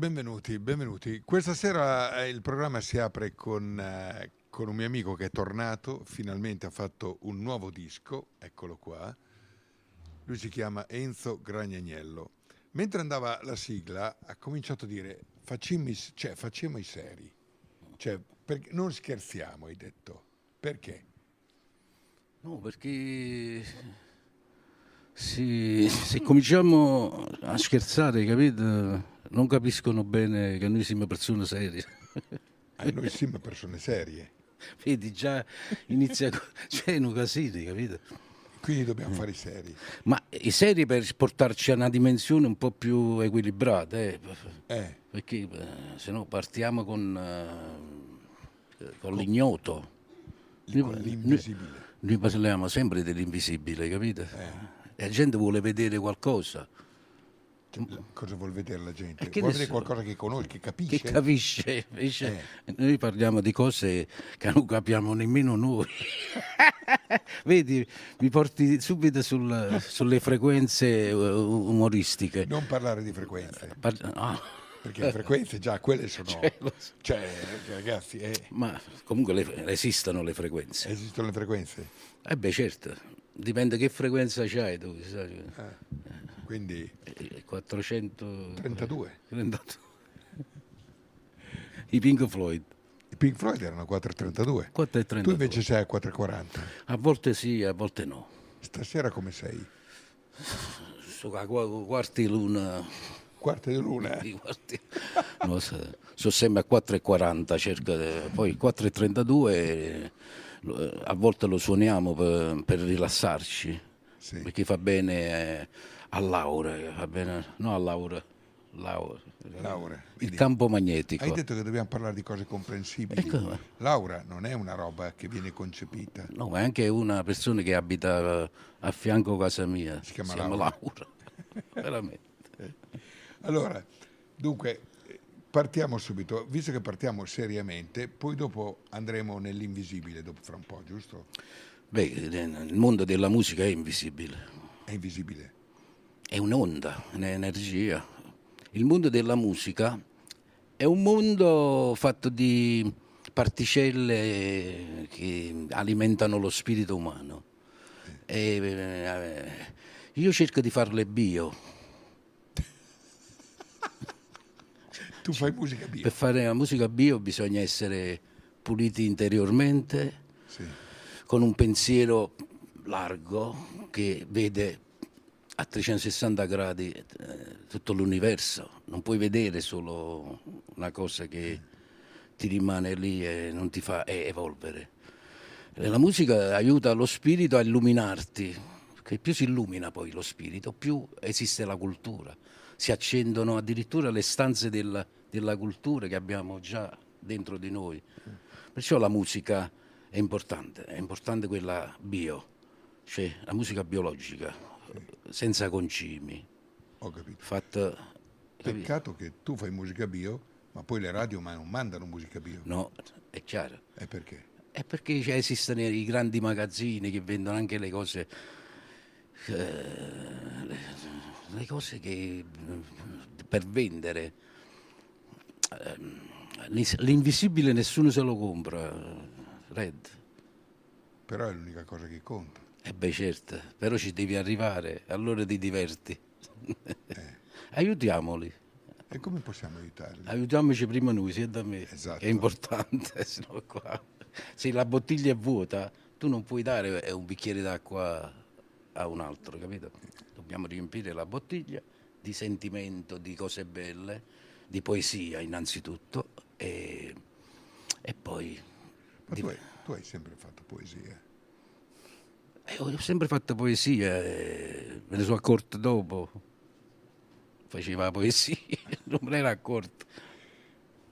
Benvenuti, benvenuti. Questa sera eh, il programma si apre con, eh, con un mio amico che è tornato, finalmente ha fatto un nuovo disco, eccolo qua. Lui si chiama Enzo Gragnagnello. Mentre andava la sigla ha cominciato a dire cioè, facciamo i seri, cioè, perché- non scherziamo, hai detto. Perché? No, perché se, se cominciamo a scherzare, capito? Non capiscono bene che noi siamo persone serie. Eh, noi siamo persone serie, Vedi, già inizia, c'è un casino, capito? quindi dobbiamo fare i seri. Ma i seri per portarci a una dimensione un po' più equilibrata, eh, Eh, perché eh, se no partiamo con, eh, con l'ignoto. con l'invisibile. Noi parliamo sempre dell'invisibile, capito? E la gente vuole vedere qualcosa. Cosa vuol vedere la gente? E che Vuol vedere so? qualcosa che conosce, che capisce? Che capisce? Invece Eh. noi parliamo di cose che non capiamo nemmeno noi. Vedi, mi porti subito sul- sulle frequenze eh, umoristiche. Non parlare di frequenze, Par- no. perché le frequenze già quelle sono... Cioè. Cioè, ragazzi, eh, Ma comunque le- esistono le frequenze. esistono le frequenze. Eh beh, certo, dipende che frequenza c'hai tu. sai. Quindi Eh, 400... 32. 32. I Pink Floyd. I Pink Floyd erano 4,32. 4,32. Tu invece sei a 4,40. A volte sì, a volte no. Stasera come sei? Su a qu- quarti luna, Quarto di luna? i quarti, so, sono sempre a 4,40, cerca, di- poi 4,32 eh, lo- a volte lo suoniamo per, per rilassarci, Sì. perché fa bene eh, a Laura, fa bene, no a Laura, Laura, Laura. il campo magnetico. Hai detto che dobbiamo parlare di cose comprensibili. Ecco. Laura non è una roba che viene concepita. No, ma è anche una persona che abita eh, a fianco a casa mia. Si chiama Laura. Veramente. Allora, dunque, eh, partiamo subito. Visto che partiamo seriamente, poi dopo andremo nell'invisibile, dopo fra un po', giusto? Beh, il mondo della musica è invisibile. È invisibile. È un'onda, un'energia. Il mondo della musica è un mondo fatto di particelle che alimentano lo spirito umano. E, eh, io cerco di farle bio. Tu fai musica bio. Per fare la musica bio bisogna essere puliti interiormente, Sì. con un pensiero largo che vede a 360 gradi eh, tutto l'universo. Non puoi vedere solo una cosa che ti rimane lì e non ti fa eh, evolvere. La musica aiuta lo spirito a illuminarti, che più si illumina poi lo spirito, più esiste la cultura. Si accendono addirittura le stanze della, della cultura che abbiamo già dentro di noi. Perciò la musica è importante, è importante quella bio, cioè la musica biologica, senza concimi, Ho capito. fatta... Peccato che tu fai musica bio, ma poi le radio ma non mandano musica bio. No, è chiaro. E perché? È perché cioè, esistono i grandi magazzini che vendono anche le cose, eh, le, cose che per vendere. ehm, L'invisibile nessuno se lo compra, Red. Però è l'unica cosa che conta. E beh certo, però ci devi arrivare, allora ti diverti. Aiutiamoli, E come possiamo aiutarli? aiutiamoci prima noi, sia da me, Esatto. è importante, sennò qua, se la bottiglia è vuota, tu non puoi dare eh, un bicchiere d'acqua a un altro, capito? Dobbiamo riempire la bottiglia di sentimento, di cose belle, di poesia innanzitutto, e, e poi... Ma di- tu hai, tu hai sempre fatto poesia. Eh, ho sempre fatto poesia, e me ne sono accorto dopo. Faceva la poesia, non me ne ero accorto.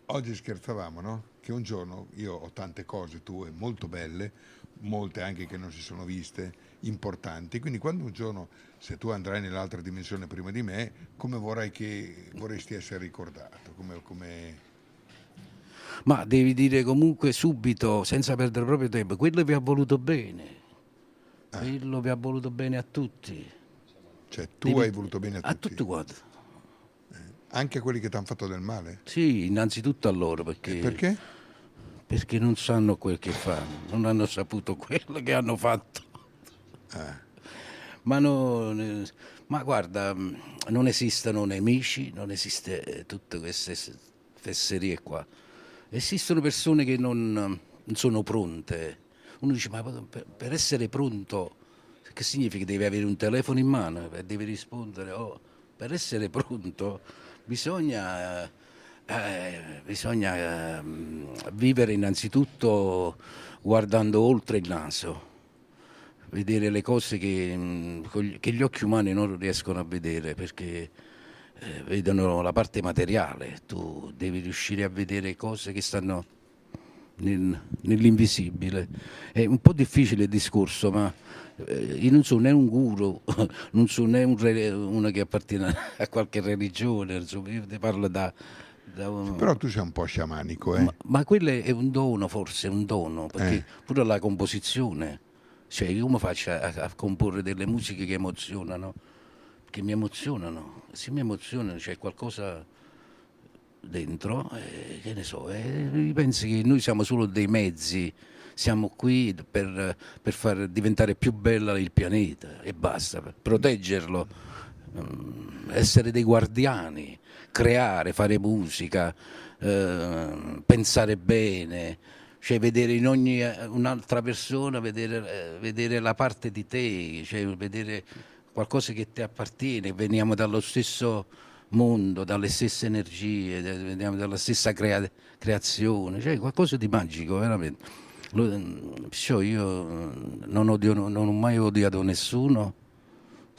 Oggi scherzavamo, no? Che un giorno io ho tante cose tue molto belle, molte anche che non si sono viste, importanti. Quindi quando un giorno, se tu andrai nell'altra dimensione prima di me, come vorrai che vorresti essere ricordato? Come, come- Ma devi dire comunque subito, senza perdere proprio tempo, quello vi ha voluto bene. Quello vi ha voluto bene a tutti. Cioè tu Devi- hai voluto bene a tutti. A tutti quanti. Anche quelli che ti hanno fatto del male? Sì, innanzitutto a loro, perché, Perché? perché non sanno quel che fanno, non hanno saputo quello che hanno fatto. Eh. Ma, no- ma guarda, non esistono nemici, non esiste eh, tutte queste fesserie qua. Esistono persone che non, non sono pronte. Uno dice, ma per, essere pronto, che significa? Devi avere un telefono in mano e devi rispondere. Oh, per essere pronto bisogna, eh, bisogna ehm, vivere innanzitutto guardando oltre il naso vedere le cose che, che gli occhi umani non riescono a vedere perché eh, vedono la parte materiale, tu devi riuscire a vedere cose che stanno nel- nell'invisibile. È un po' difficile il discorso, ma eh, io non sono né un guru, non sono né un re- uno che appartiene a qualche religione, insomma, io ti parlo da... da un- Però tu sei un po' sciamanico, eh? ma, ma quello è un dono, forse, un dono, perché Eh. pure la composizione, cioè io mi faccio a, a comporre delle musiche che emozionano, che mi emozionano, se mi emozionano c'è qualcosa dentro, eh, che ne so, eh, io penso che noi siamo solo dei mezzi, siamo qui per, per far diventare più bella il pianeta e basta, proteggerlo, mm, essere dei guardiani, creare, fare musica, eh, pensare bene, cioè vedere in ogni eh, un'altra persona, vedere, eh, vedere la parte di te, cioè vedere qualcosa che ti appartiene, veniamo dallo stesso mondo, dalle stesse energie, dalla stessa crea- creazione, cioè qualcosa di magico, veramente. Perciò io mm, non, odio- non ho mai odiato nessuno,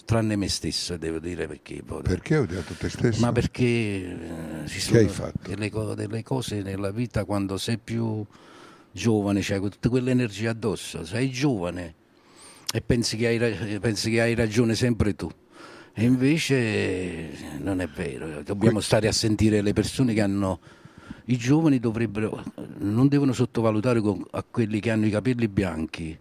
tranne me stesso, devo dire, perché... poi- Perché hai odiato te stesso? ma perché eh, ci hai sono fatto? delle, delle cose nella vita quando sei più giovane, cioè tutta quell'energia addosso, sei giovane e pensi che hai, pensi che hai ragione sempre tu. E invece non è vero, dobbiamo stare a sentire le persone che hanno... I giovani dovrebbero, non devono sottovalutare con- a quelli che hanno i capelli bianchi.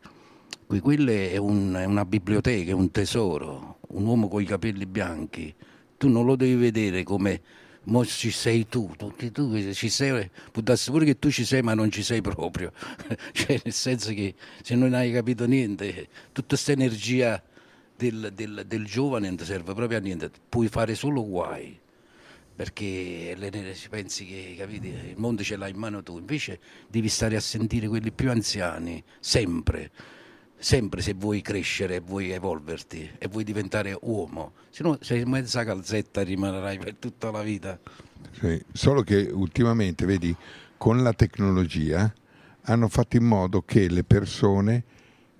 Que- Quello è, un- è una biblioteca, è un tesoro, un uomo con i capelli bianchi. Tu non lo devi vedere come mo ci sei tu, tu, che tu ci sei, può darsi pure che tu ci sei ma non ci sei proprio. cioè nel senso che se non hai capito niente, tutta questa energia del, del- del giovane non ti serve proprio a niente, puoi fare solo guai perché ci pensi che capite, il mondo ce l'hai in mano tu, invece devi stare a sentire quelli più anziani, sempre, sempre se vuoi crescere, vuoi evolverti e vuoi diventare uomo, se no sei mezza calzetta rimarrai per tutta la vita. Sì, Solo che ultimamente, vedi, con la tecnologia hanno fatto in modo che le persone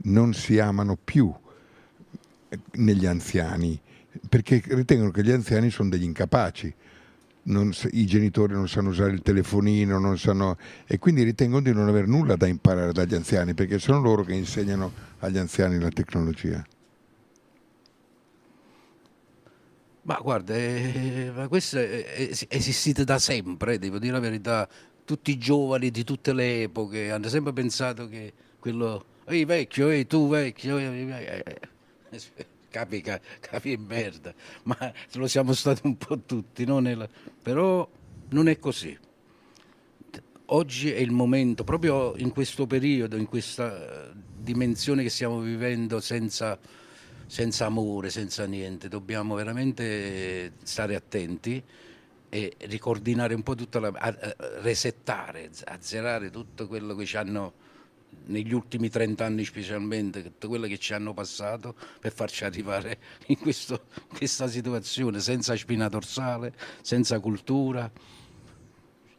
non si amano più negli anziani, perché ritengono che gli anziani sono degli incapaci. Non I genitori non sanno usare il telefonino, sanno, e quindi ritengono di non aver nulla da imparare dagli anziani, perché sono loro che insegnano agli anziani la tecnologia. Ma guarda, eh, ma questo è, è esistito da sempre, devo dire la verità. Tutti i giovani di tutte le epoche hanno sempre pensato che quello, ehi vecchio, ehi tu vecchio, ehi, eh, eh, capi, ca- capi e merda, ma lo siamo stati un po' tutti, no? Nella- però non è così. Oggi è il momento, proprio in questo periodo, in questa eh, dimensione che stiamo vivendo senza, senza amore, senza niente, dobbiamo veramente stare attenti e ricordinare un po' tutta la... resettare, azzerare tutto quello che ci hanno negli ultimi 30 anni specialmente, tutto quello che ci hanno passato per farci arrivare in questo- questa situazione senza spina dorsale, senza cultura.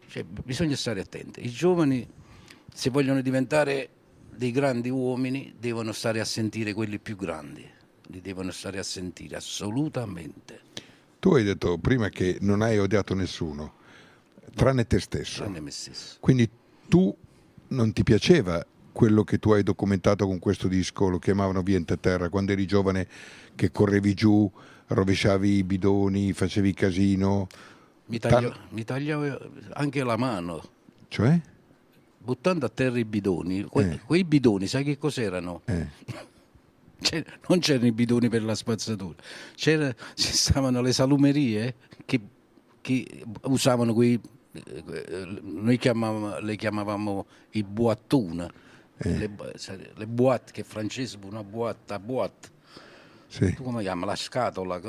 Cioè, bisogna stare attenti. I giovani, se vogliono diventare dei grandi uomini, devono stare a sentire quelli più grandi, li devono stare a sentire assolutamente, Tu hai detto prima che non hai odiato nessuno, tranne te stesso. tranne me stesso. Quindi tu non ti piaceva quello che tu hai documentato con questo disco, lo chiamavano Via Terra, quando eri giovane che correvi giù, rovesciavi i bidoni, facevi casino, Mi, taglio- mi tagliavo anche la mano, cioè? buttando a terra i bidoni. Que- Eh. Quei bidoni, sai che cos'erano? Eh, C'è- non c'erano i bidoni per la spazzatura, c'era, ci stavano le salumerie che, che usavano quei eh, noi chiamavamo, le chiamavamo i boattune, eh. le, le boîte, che è francese una boîte, a boîte. Sì. Tu come chiami? La scatola,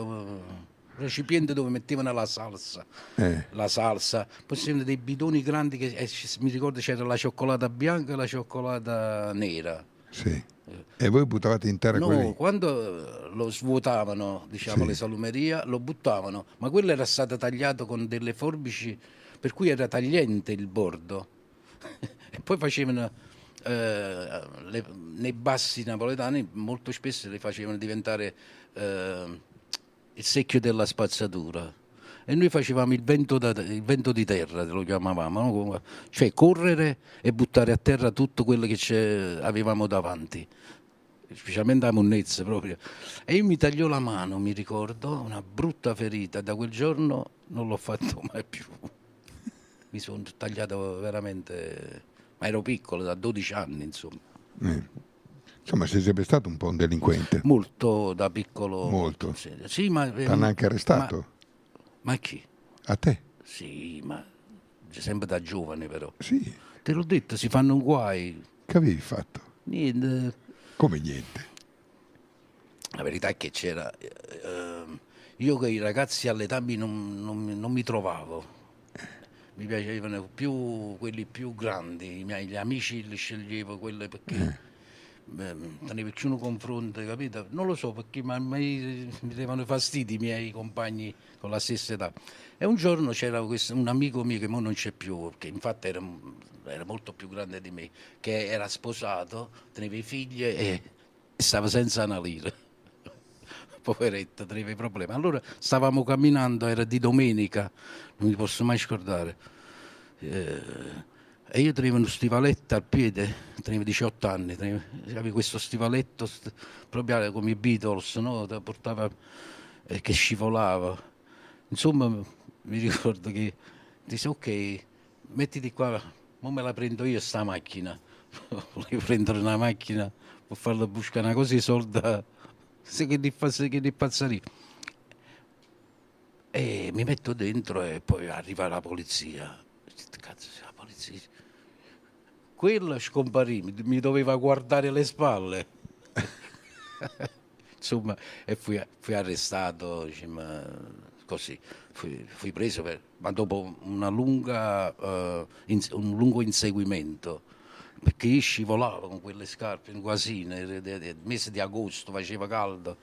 recipiente dove mettevano la salsa, eh. la salsa, poi c'erano dei bidoni grandi che eh, mi ricordo c'era la cioccolata bianca e la cioccolata nera. Sì. E voi buttavate in terra no, quelli? quando lo svuotavano, diciamo, sì. le salumerie, lo buttavano, ma quello era stato tagliato con delle forbici per cui era tagliente il bordo. e poi facevano, eh, le, nei bassi napoletani molto spesso le facevano diventare eh, il secchio della spazzatura. E noi facevamo il vento, da, il vento di terra, lo chiamavamo, no? cioè correre e buttare a terra tutto quello che avevamo davanti specialmente a monnezza proprio. E io mi tagliò la mano, mi ricordo, una brutta ferita. Da quel giorno non l'ho fatto mai più mi sono tagliato veramente, ma ero piccolo, da 12 anni insomma. Eh. Insomma, sei sempre stato un po' un delinquente. Molto da piccolo. Molto. Sì, ma... Ti hanno anche arrestato? Ma, ma chi? A te? Sì, ma sempre da giovane però. Sì. Te l'ho detto, si fanno un guai. Che avevi fatto? Niente. Come niente? La verità è che c'era... Eh, io con i ragazzi all'età non, non, non mi trovavo mi piacevano più quelli più grandi, i miei gli amici li sceglievo quelli perché eh. tenevo più un confronto, capito? Non lo so perché mi, mi, mi davano fastidio i miei compagni con la stessa età. E un giorno c'era questo, un amico mio che ora non c'è più, che infatti era, era, molto più grande di me, che era sposato, teneva i figli e, e stava senza una lira poveretto, aveva i problemi. Allora stavamo camminando, era di domenica, non mi posso mai scordare. Eh, e io tenevo uno stivaletto al piede, tenevo 18 anni, avevo questo stivaletto st- proprio come i Beatles, no? portava, eh, che scivolava. Insomma, mi ricordo che disse ok, mettiti qua, ora me la prendo io sta macchina. Volevo prendere una macchina per farla buscare una cosa di soldi di, che di pazzeria. E mi metto dentro e poi arriva la polizia. Cazzo, la polizia. Quello scomparì, mi doveva guardare le spalle. Insomma, e fui, fui arrestato, diciamo, così, fui, fui, preso, per, ma dopo lunga, uh, in, un lungo inseguimento perché io scivolavo con quelle scarpe in guasina, il mese di agosto faceva caldo.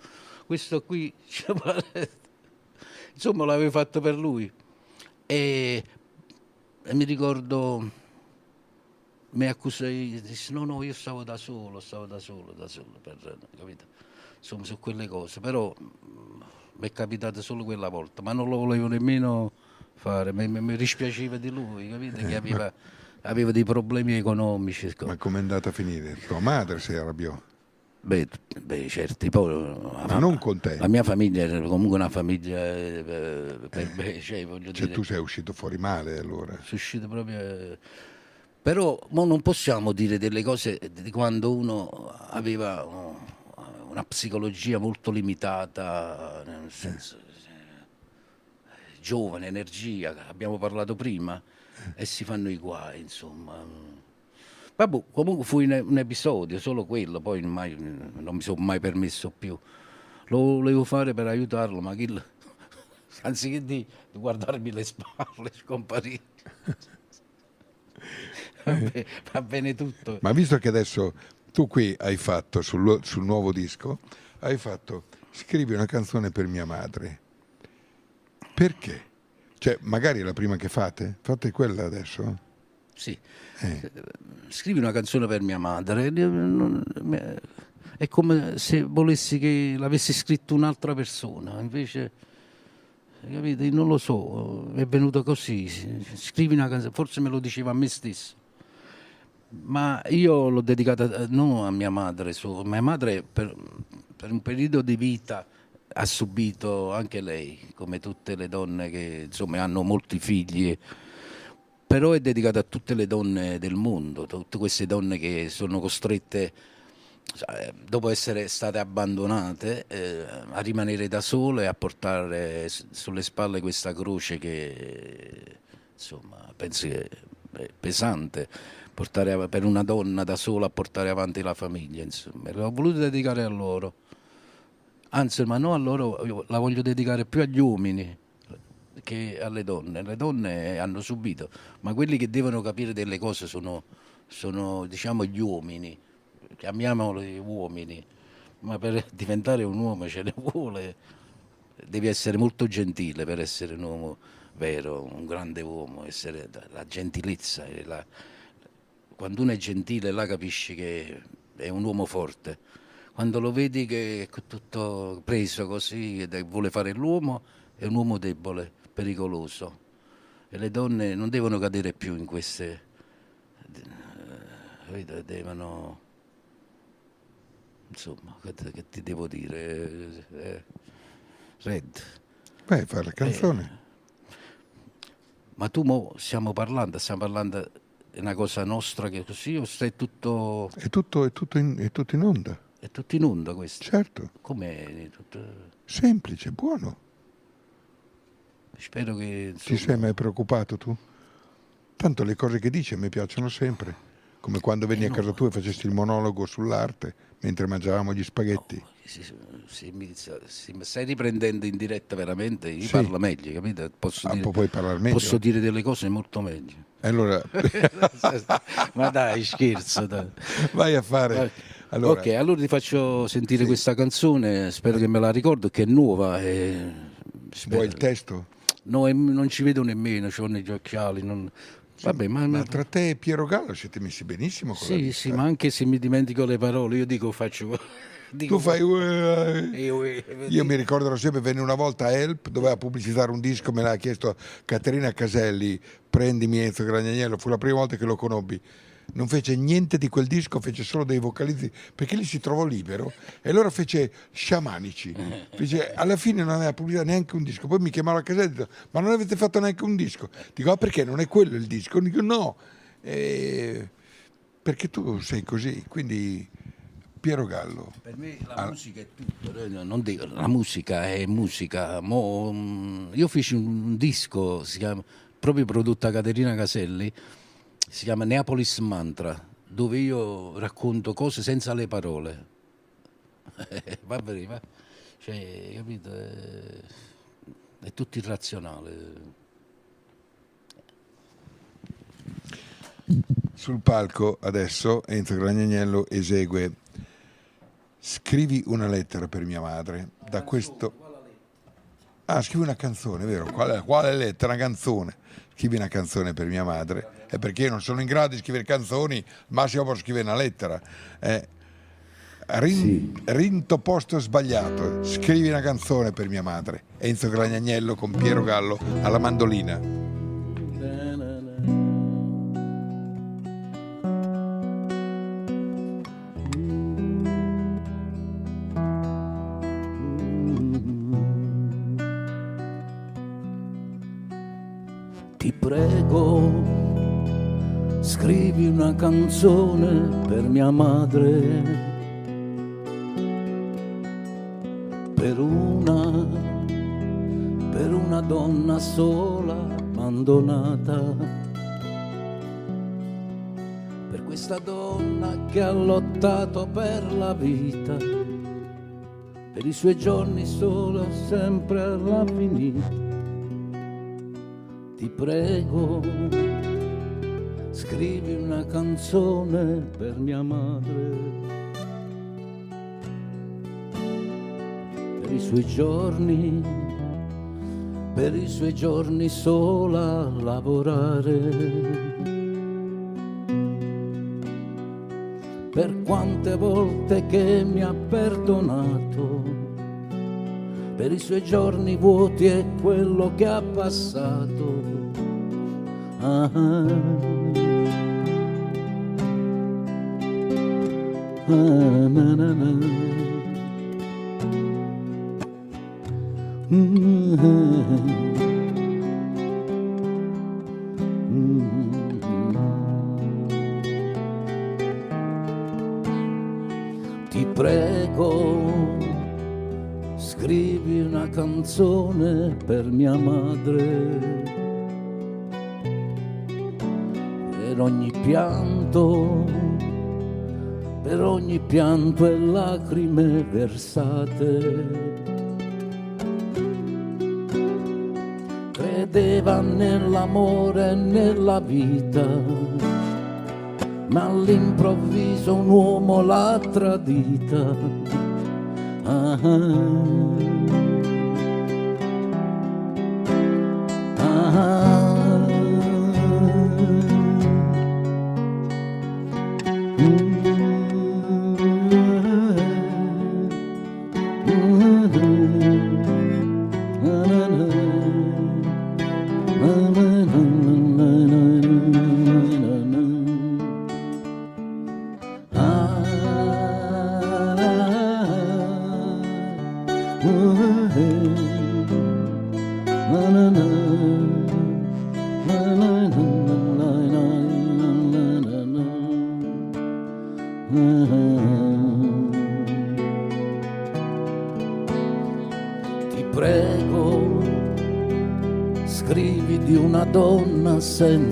Questo qui, insomma, l'avevo fatto per lui. E, e mi ricordo, mi accusai, disse no, no, io stavo da solo, stavo da solo, da solo, per, capito? Insomma, su quelle cose, però mm, mi è capitato solo quella volta, ma non lo volevo nemmeno fare, mi, mi, mi dispiaceva di lui, capito? Che aveva aveva dei problemi economici. Ma come è andata a finire? Tua madre si arrabbiò? Beh, beh certo, poi, ma non con te. La mia famiglia era comunque una famiglia eh, per me, eh. cioè, voglio cioè, dire, tu sei uscito fuori male allora. Sono uscito proprio... Eh, però non possiamo dire delle cose di quando uno aveva oh, una psicologia molto limitata, nel senso, eh. giovane, energia, abbiamo parlato prima e si fanno i guai, insomma. Vabbè, comunque fu un episodio, solo quello, poi mai, non mi sono mai permesso più. Lo volevo fare per aiutarlo, ma chi, anziché di, di guardarmi le spalle, scomparì. Va, va bene tutto. Ma visto che adesso tu qui hai fatto sul, sul nuovo disco, hai fatto scrivi una canzone per mia madre. Perché? Cioè, magari è la prima che fate? Fate quella adesso? Sì. Eh. Scrivi una canzone per mia madre. È come se volessi che l'avessi scritto un'altra persona. Invece, capite? Non lo so, è venuto così. Scrivi una canzone, forse me lo diceva a me stesso. Ma io l'ho dedicata non a mia madre, a mia madre per, per un periodo di vita ha subito anche lei, come tutte le donne che insomma, hanno molti figli, però è dedicata a tutte le donne del mondo, tutte queste donne che sono costrette dopo essere state abbandonate, eh, a rimanere da sole a portare sulle spalle questa croce che insomma penso che è pesante portare, per una donna da sola a portare avanti la famiglia. Insomma. L'ho voluto dedicare a loro. Anzi, ma non a loro, la voglio dedicare più agli uomini che alle donne. Le donne hanno subito, ma quelli che devono capire delle cose sono, sono diciamo, gli uomini chiamiamoli uomini, ma per diventare un uomo ce ne vuole, devi essere molto gentile per essere un uomo vero, un grande uomo, essere la gentilezza. La, quando uno è gentile là capisci che è un uomo forte. Quando lo vedi che è tutto preso così, vuole fare l'uomo, è un uomo debole, pericoloso. E le donne non devono cadere più in queste... Eh, devono insomma, che, ti devo dire? Eh, Red. Beh, fare la canzone. Eh, ma tu mo stiamo parlando, stiamo parlando di una cosa nostra che così o stai tutto... È tutto, è tutto, in, è tutto in onda. Tutto in onda questo? Certo. Com'è? Tutto... Semplice, buono. Spero che... Insomma... Ti sei mai preoccupato tu? Tanto le cose che dici mi piacciono sempre. Come quando veni eh a casa tua e facesti il monologo sull'arte mentre mangiavamo gli spaghetti. Oh, si, si, si, stai riprendendo in diretta veramente, io sì. parlo meglio, capito? Posso, ah, dire, puoi parlare meglio. posso dire delle cose molto meglio. Allora... Ma dai, scherzo. Dai. Vai a fare... Allora... Ok, allora ti faccio sentire sì. questa canzone, spero che me la ricordo, che è nuova. E... Vuoi il testo? No, non ci vedo nemmeno, ho negli occhiali. Non... Vabbè, ma, ma, tra te e Piero Gallo siete messi benissimo con Sì, sì, ma anche se mi dimentico le parole, io dico faccio... Dico, tu fai... Io, io mi ricorderò sempre, venne una volta a Help, doveva pubblicizzare un disco, me l'ha chiesto Caterina Caselli, prendimi Enzo Gragnaniello, fu la prima volta che lo conobbi non fece niente di quel disco, fece solo dei vocalizzi perché lì si trovò libero e allora fece sciamanici. Fece, alla fine non aveva pubblicato neanche un disco. Poi mi chiamava a casa e disse: Ma non avete fatto neanche un disco? Dico: ah, perché non è quello il disco? Dico: no, eh, perché tu sei così. Quindi. Piero Gallo. Per me la ah. musica è tutto, eh, dico, la musica è musica. Mo, mm, io feci un disco, chiama, proprio prodotto da Caterina Caselli, si chiama Neapolis Mantra, dove io racconto cose senza le parole. va bene, va. Cioè, capito? È, è tutto irrazionale. Sul palco adesso Enzo Gragnaniello esegue Scrivi una lettera per mia madre. Da questo... Ah, scrivi una canzone, vero? Quale, quale lettera? Una canzone. Scrivi una canzone per mia madre è perché io non sono in grado di scrivere canzoni, massimo posso scrivere una lettera. Eh, rin, sì. Rinto posto sbagliato, scrivi una canzone per mia madre. Enzo Gragnagnello con Piero Gallo alla mandolina. Ti prego scrivi una canzone per mia madre, per una, per una donna sola, abbandonata, per questa donna che ha lottato per la vita, per i suoi giorni sola, sempre alla finita. Ti prego scrivi una canzone per mia madre. Per i suoi giorni, per i suoi giorni sola a lavorare. Per quante volte che mi ha perdonato, per i suoi giorni vuoti e quello che ha passato. Ti prego, scrivi una canzone per mia madre. Per ogni pianto, per ogni pianto e lacrime versate. Credeva nell'amore e nella vita, ma all'improvviso un uomo l'ha tradita ah, ah,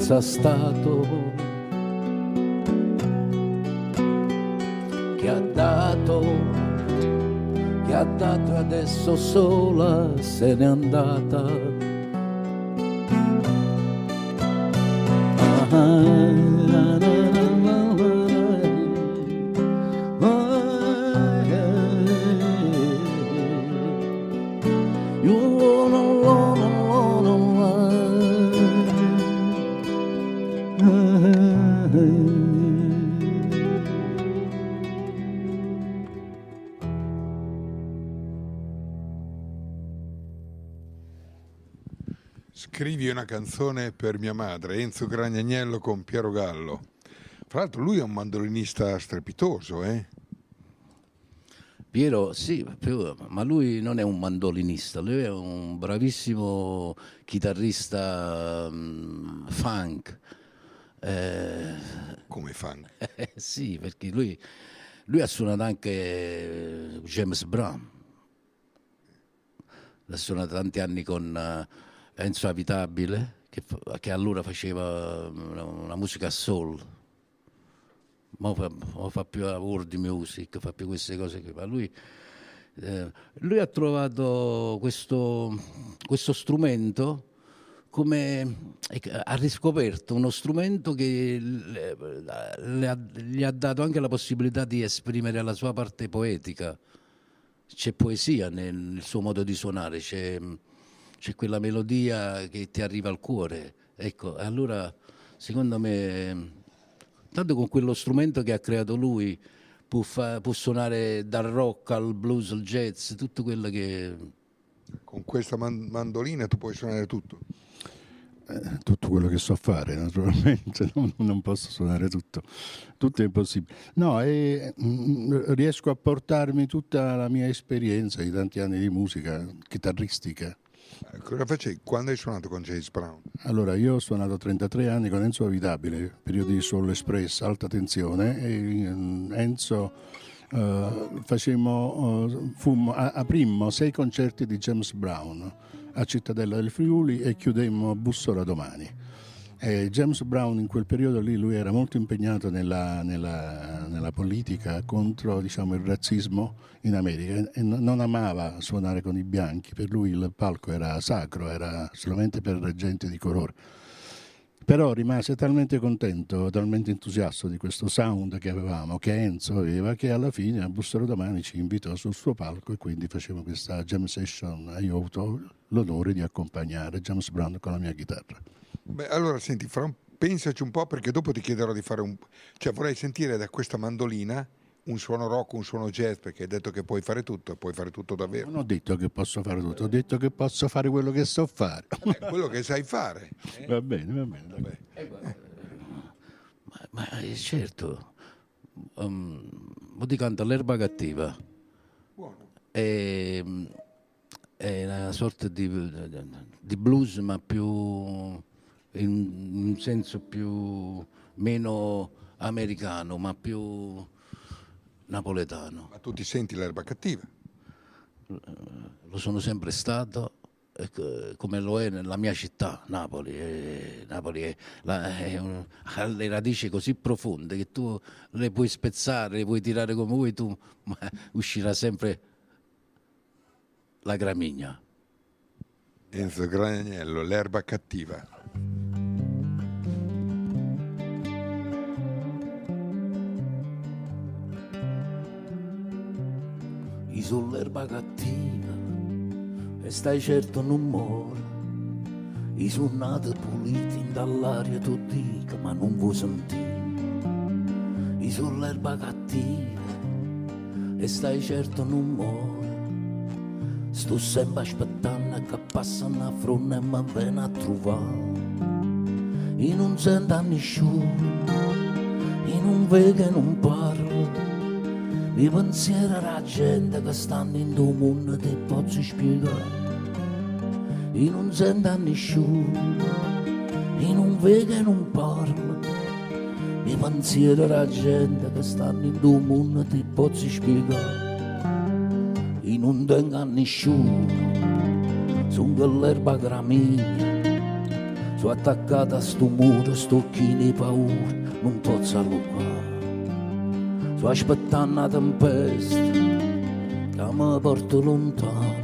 senza stato che ha dato, che ha dato adesso sola se n'è andata. Canzone per mia madre, Enzo Gragnagnello con Piero Gallo. Fra l'altro lui è un mandolinista strepitoso, eh? Piero, sì, ma lui non è un mandolinista, lui è un bravissimo chitarrista mm, funk. Eh, Come fan. eh, sì, perché lui, lui ha suonato anche eh, James Brown. Ha suonato tanti anni con eh, Enzo Abitabile, che, fa- che allora faceva una, una musica soul. Ma fa, fa più world music, fa più queste cose qui. Ma lui, eh, lui ha trovato questo, questo strumento come ha riscoperto uno strumento che le- le ha- gli ha dato anche la possibilità di esprimere la sua parte poetica. C'è poesia nel, nel suo modo di suonare, c'è, c'è quella melodia che ti arriva al cuore. Ecco, e allora secondo me, tanto con quello strumento che ha creato lui, può, fa- può suonare dal rock al blues al jazz, tutto quello che... Con questa man- mandolina tu puoi suonare tutto. Eh, tutto quello che so fare, naturalmente, non, non posso suonare tutto, tutto è impossibile. No, e, mm, riesco a portarmi tutta la mia esperienza di tanti anni di musica chitarristica. Eh, Cosa facevi quando hai suonato con James Brown? Allora, io ho suonato 33 anni con Enzo Avitabile, periodi di Soul Express, alta tensione, e mm, Enzo eh, facemmo, eh, fummo- a- aprimmo sei concerti di James Brown a Cittadella del Friuli e chiudemmo Bussola domani. E James Brown in quel periodo lì lui era molto impegnato nella, nella- nella politica contro diciamo, il razzismo in America e n- non amava suonare con i bianchi, per lui il palco era sacro, era solamente per gente di colore. Però rimase talmente contento, talmente entusiasta di questo sound che avevamo, che Enzo aveva, che alla fine a Bussero Domani ci invitò sul suo palco e quindi facevamo questa jam session. Io ho avuto l'onore di accompagnare James Brown con la mia chitarra. Beh, allora senti, fra un- pensaci un po' perché dopo ti chiederò di fare un... Cioè vorrei sentire da questa mandolina un suono rock, un suono jazz, perché hai detto che puoi fare tutto, puoi fare tutto davvero. Non ho detto che posso fare tutto, ho detto che posso fare quello che so fare. Eh, quello che sai fare. va bene, va bene. dai. Vabbè. Ma, ma, eh, certo, um, mo ti canta l'erba cattiva. Buono. è, è una sorta di, di blues ma più in un senso più meno americano ma più napoletano Ma tu ti senti l'erba cattiva? lo sono sempre stato come lo è nella mia città, Napoli. Eh, Napoli è, la, è un, ha le radici così profonde che tu le puoi spezzare, le puoi tirare come vuoi tu, ma uscirà sempre la gramigna. Enzo Graniello, l'erba cattiva. Io l'erba cattiva e stai certo non muore. I suonati puliti dall'aria tu dica ma non vuoi sentire. I sull'erba cattiva e stai certo non muore. Sto sempre aspettando che passa una fronte e mi viene a trovare. E non sento nessuno, e non vedo e non parlo. Mi pensiero alla gente che stanno in tuo mondo ti posso spiegare. E non sento nessuno, e non vedo e non parlo. Mi pensiero alla gente che stanno in tuo mondo ti posso spiegare. E non tengo nessuno, sono quell'erba gramiglia. Sono attaccata a sto muro, sto chi di paura, non posso allungare. Sto aspettando la tempesta che mi porta lontano,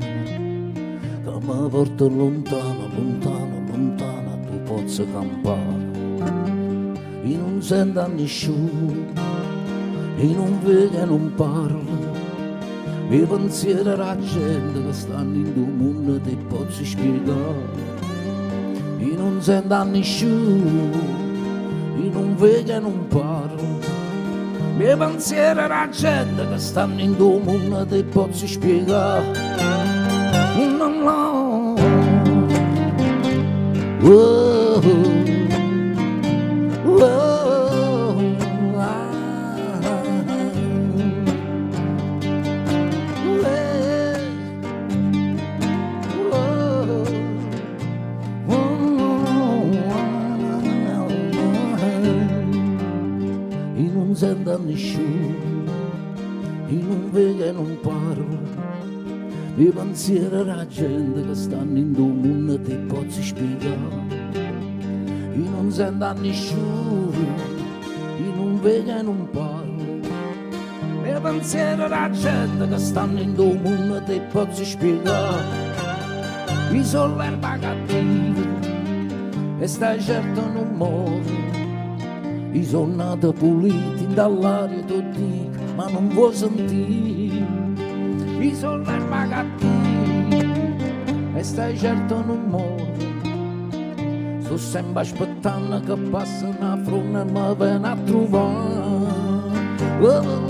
che mi porta lontano, lontano, lontano, tu possa campare. E non sento nessuno, e non vedo e non parlo. Mi pensiero alla gente che stanno in tuo mondo ti posso spiegare. E non sento nessuno, e non vedo e non parlo. Mi pensiero alla gente che stanno in tuo mondo ti posso spiegare. No, no. Oh, oh, Sento nessuno, e non vedo e non parlo. Mi pensiero alla gente che stanno in tuo mondo ti posso spiegare. E non sento nessuno, e non vedo e non parlo. Mi pensiero alla gente che stanno in tuo mondo ti posso spiegare. Mi sono l'erba cattiva e stai certo non muore. I sono nato puliti dall'aria tu dico, ma non vuoi sentire. I sono l'erba cattiva e stai certo non muore. Sto sempre aspettando che passi una fruna e mi viene a trovare. Oh, oh, oh.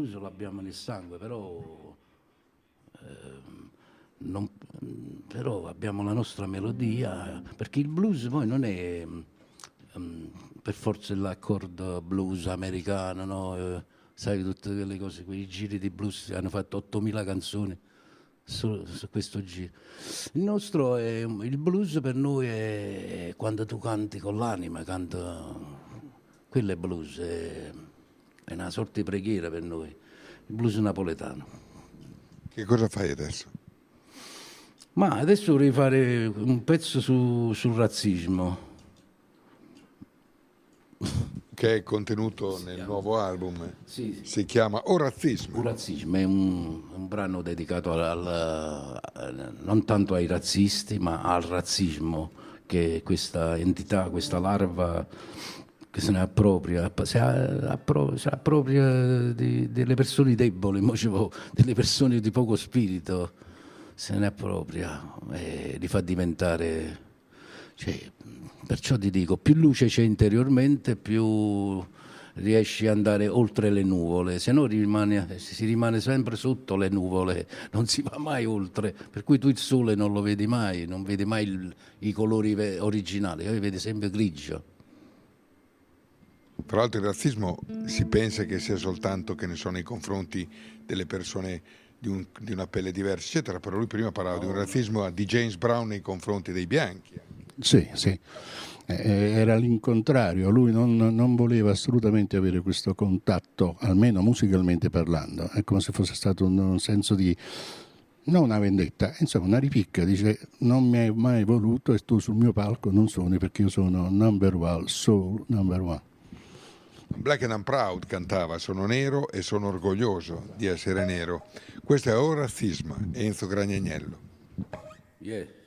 Blues l'abbiamo nel sangue, però, ehm, non- però abbiamo la nostra melodia, perché il blues poi non è ehm, per forza l'accordo blues americano, no? Eh, sai tutte quelle cose, quei giri di blues, hanno fatto 8000 canzoni, su, su, questo giro. Il nostro è, il blues per noi è quando tu canti con l'anima, canto, quello è blues, è, è una sorta di preghiera per noi, il blues napoletano. Che cosa fai adesso? Ma adesso vorrei fare un pezzo su, sul razzismo che è contenuto si nel chiama. nuovo album. Sì, sì. Si chiama O Razzismo. O Razzismo è un, un brano dedicato al, al, non tanto ai razzisti, ma al razzismo che questa entità, questa larva che se ne appropria, si, appro, si appropria di, delle persone deboli, delle persone di poco spirito, se ne appropria e li fa diventare... Cioè, Perciò ti dico, più luce c'è interiormente, più riesci ad andare oltre le nuvole, se no rimane, si rimane sempre sotto le nuvole, non si va mai oltre, per cui tu il sole non lo vedi mai, non vedi mai il, i colori originali, poi vedi sempre grigio. Tra l'altro il razzismo si pensa che sia soltanto che ne so nei confronti delle persone di, un, di una pelle diversa, eccetera, però lui prima parlava di un razzismo di James Brown nei confronti dei bianchi. Sì, sì. Eh, era l'incontrario, lui non, non, voleva assolutamente avere questo contatto, almeno musicalmente parlando, è come se fosse stato un, un senso di non una vendetta, insomma una ripicca, dice non mi hai mai voluto e tu sul mio palco non suoni perché io sono number one, soul number one. Black and I'm Proud cantava Sono nero e sono orgoglioso di essere nero. Questo è O Razzismo, Enzo Gragnagnello. Yeah.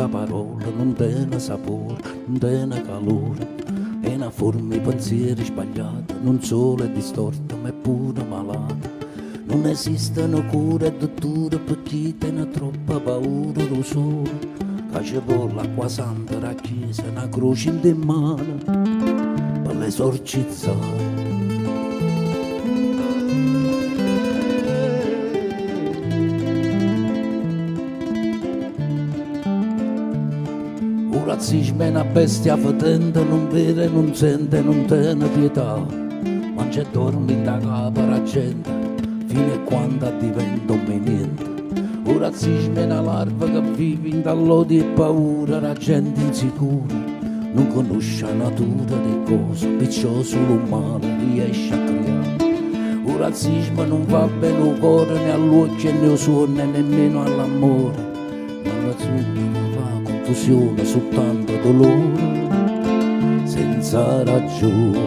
Brutta parola, non tiene sapore, non tiene calore, è una forma di pensieri sbagliata, non solo è distorta, ma è pure malata. Non esistono cure e dotture per chi tiene troppa paura lo sole. Che ci vuole l'acqua santa, la chiesa, una croce in mano per l'esorcizzare. Razzismo è una bestia fetente, non vede, non sente, non tiene pietà. Mangia e dorme in capo la gente, fino a quando diventa un niente. Razzismo è una larva che vive in dall'odio e paura, la gente insicura. Non conosce la natura di cose, perciò solo male riesce a creare. Il razzismo non va bene al cuore, né all'occhio, né al suono, né nemmeno all'amore. Confusione, soltanto dolore, senza ragione.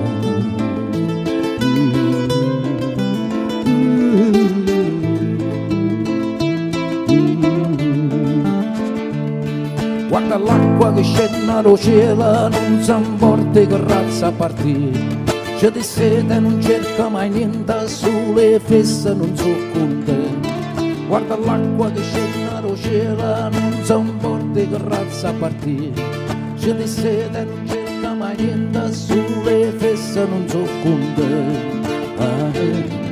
Guarda l'acqua che scende dal cielo, non si importa che razza partire. C'è di sete, non cerca mai niente, sulle feste non so con te. Guarda l'acqua che scende dal cielo, non si importa che razza partire c'è di sede non cerca mai niente sulle fesse non so con te ah, solo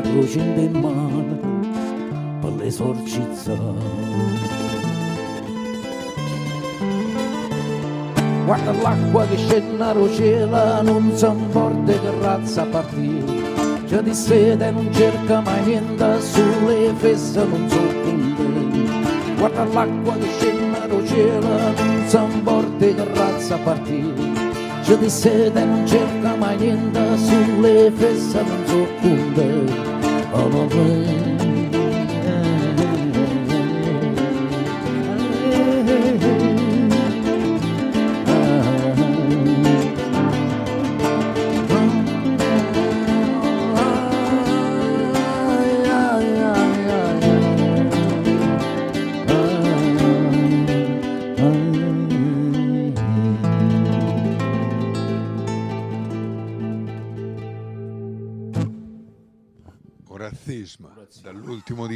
croce in mano per l'esorcizzare guarda l'acqua che scende dal cielo non si importa che razza partire c'è di sede non cerca mai niente sulle feste non so contenti guarda l'acqua che scende dal cielo non si importa che razza partire pioggia di sete non cerca mai niente sulle feste non so conte oh, oh, oh.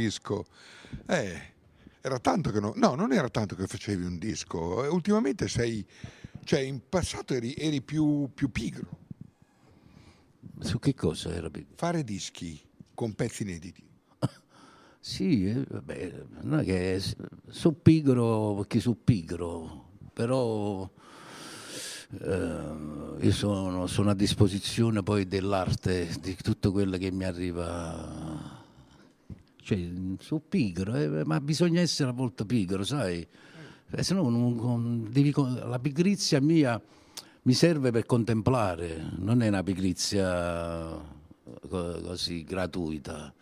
Disco. Eh, era tanto che no, no, non era tanto che facevi un disco. Eh, ultimamente sei, cioè in passato eri, eri più, più pigro. Su che cosa era? Fare dischi con pezzi inediti. sì, eh, vabbè, non è che sono pigro perché sono pigro, però eh, io sono, sono, a disposizione poi dell'arte, di tutto quello che mi arriva cioè, sono pigro, eh, ma bisogna essere molto pigro, sai? Eh, se no non, devi, la pigrizia mia mi serve per contemplare, non è una pigrizia così gratuita,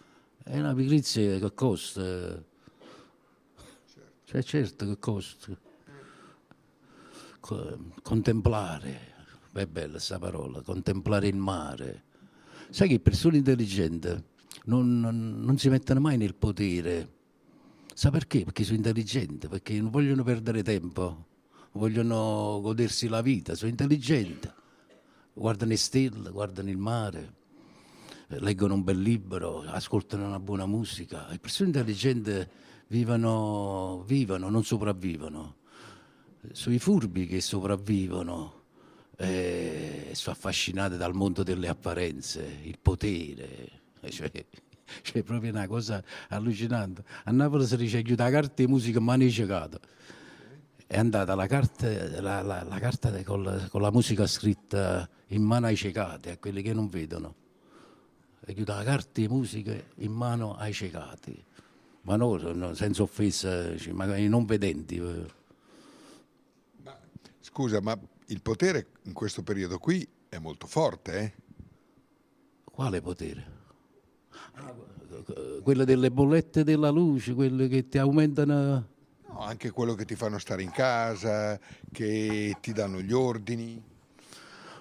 è una pigrizia che costa. Cioè, certo che costa. Contemplare, è bella questa parola, contemplare il mare. Sai che persone intelligenti non, non, non si mettono mai nel potere. Sa perché? Perché sono intelligenti, perché non vogliono perdere tempo, vogliono godersi la vita, sono intelligenti. Guardano le stelle, guardano il mare, leggono un bel libro, ascoltano una buona musica. Le persone intelligenti vivono, vivono non sopravvivono. Sono i furbi che sopravvivono e sono affascinati dal mondo delle apparenze, il potere, cioè, cioè proprio una cosa allucinante. A Napoli si dice chiude la carta di musica manificata. È andata la carta, la, la, la carta con, la, con, la, musica scritta in mano ai cecati, a quelli che non vedono. E chiude la carta di musica in mano ai cecati. Ma no, no senza offesa, cioè, magari non vedenti. Ma, scusa, ma il potere in questo periodo qui è molto forte, eh? Quale potere? Quelle delle bollette della luce, quelle che ti aumentano... No, anche quello che ti fanno stare in casa, che ti danno gli ordini.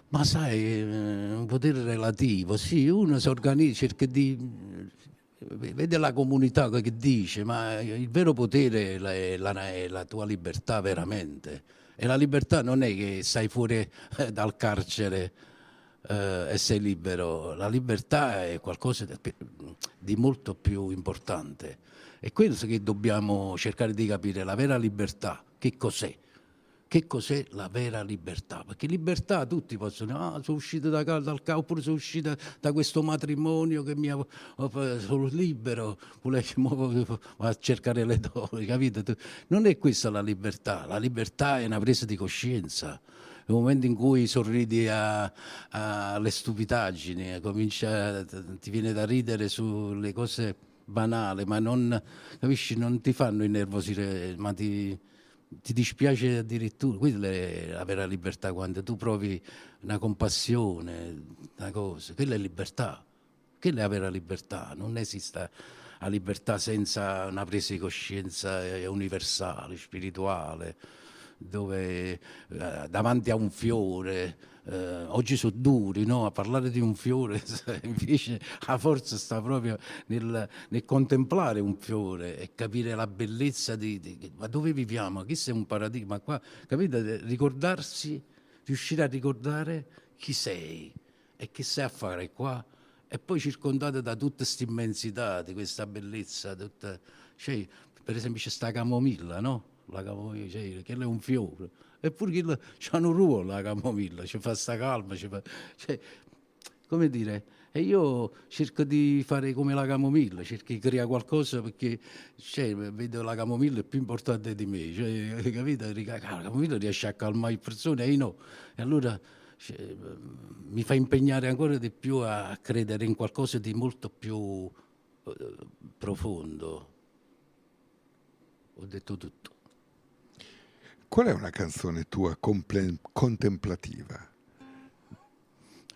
Ma sai, è eh, un potere relativo, sì, uno si organizza, cerca di... Vede la comunità che dice, ma il vero potere è la, è la tua libertà veramente. E la libertà non è che stai fuori eh, dal carcere eh, e sei libero. La libertà è qualcosa di, molto più importante. È questo che dobbiamo cercare di capire, la vera libertà, che cos'è? Che cos'è la vera libertà? Perché libertà tutti possono dire, ah, sono uscito da, dal capo, oppure sono uscito da questo matrimonio che mi ha, sono libero, volevo a cercare le donne, capito? Non è questa la libertà, la libertà è una presa di coscienza nel momento in cui sorridi alle stupidaggini, comincia, ti viene da ridere sulle cose banali, ma non, capisci, non ti fanno innervosire, ma ti, ti dispiace addirittura. Quella è la vera libertà, quando tu provi una compassione, una cosa, quella è libertà, quella è la vera libertà, non esiste la libertà senza una presa di coscienza universale, spirituale dove eh, davanti a un fiore, eh, oggi sono duri no? a parlare di un fiore, invece la forza sta proprio nel, nel, contemplare un fiore e capire la bellezza di, di ma dove viviamo? Questo è un paradigma qua, capite? Ricordarsi, riuscire a ricordare chi sei e che sei a fare qua e poi circondato da tutta questa immensità, di questa bellezza, tutta, cioè, per esempio c'è sta camomilla, no? La camomilla, cioè, quello è un fiore. Eppure quello c'ha un ruolo la camomilla, ci fa sta calma, ci fa, cioè, come dire, e io cerco di fare come la camomilla, cerco di creare qualcosa perché cioè, vedo la camomilla è più importante di me, cioè, capito? La camomilla riesce a calmare le persone e io no. E allora cioè, mi fa impegnare ancora di più a credere in qualcosa di molto più eh, profondo. Ho detto tutto. Qual è una canzone tua comple- contemplativa?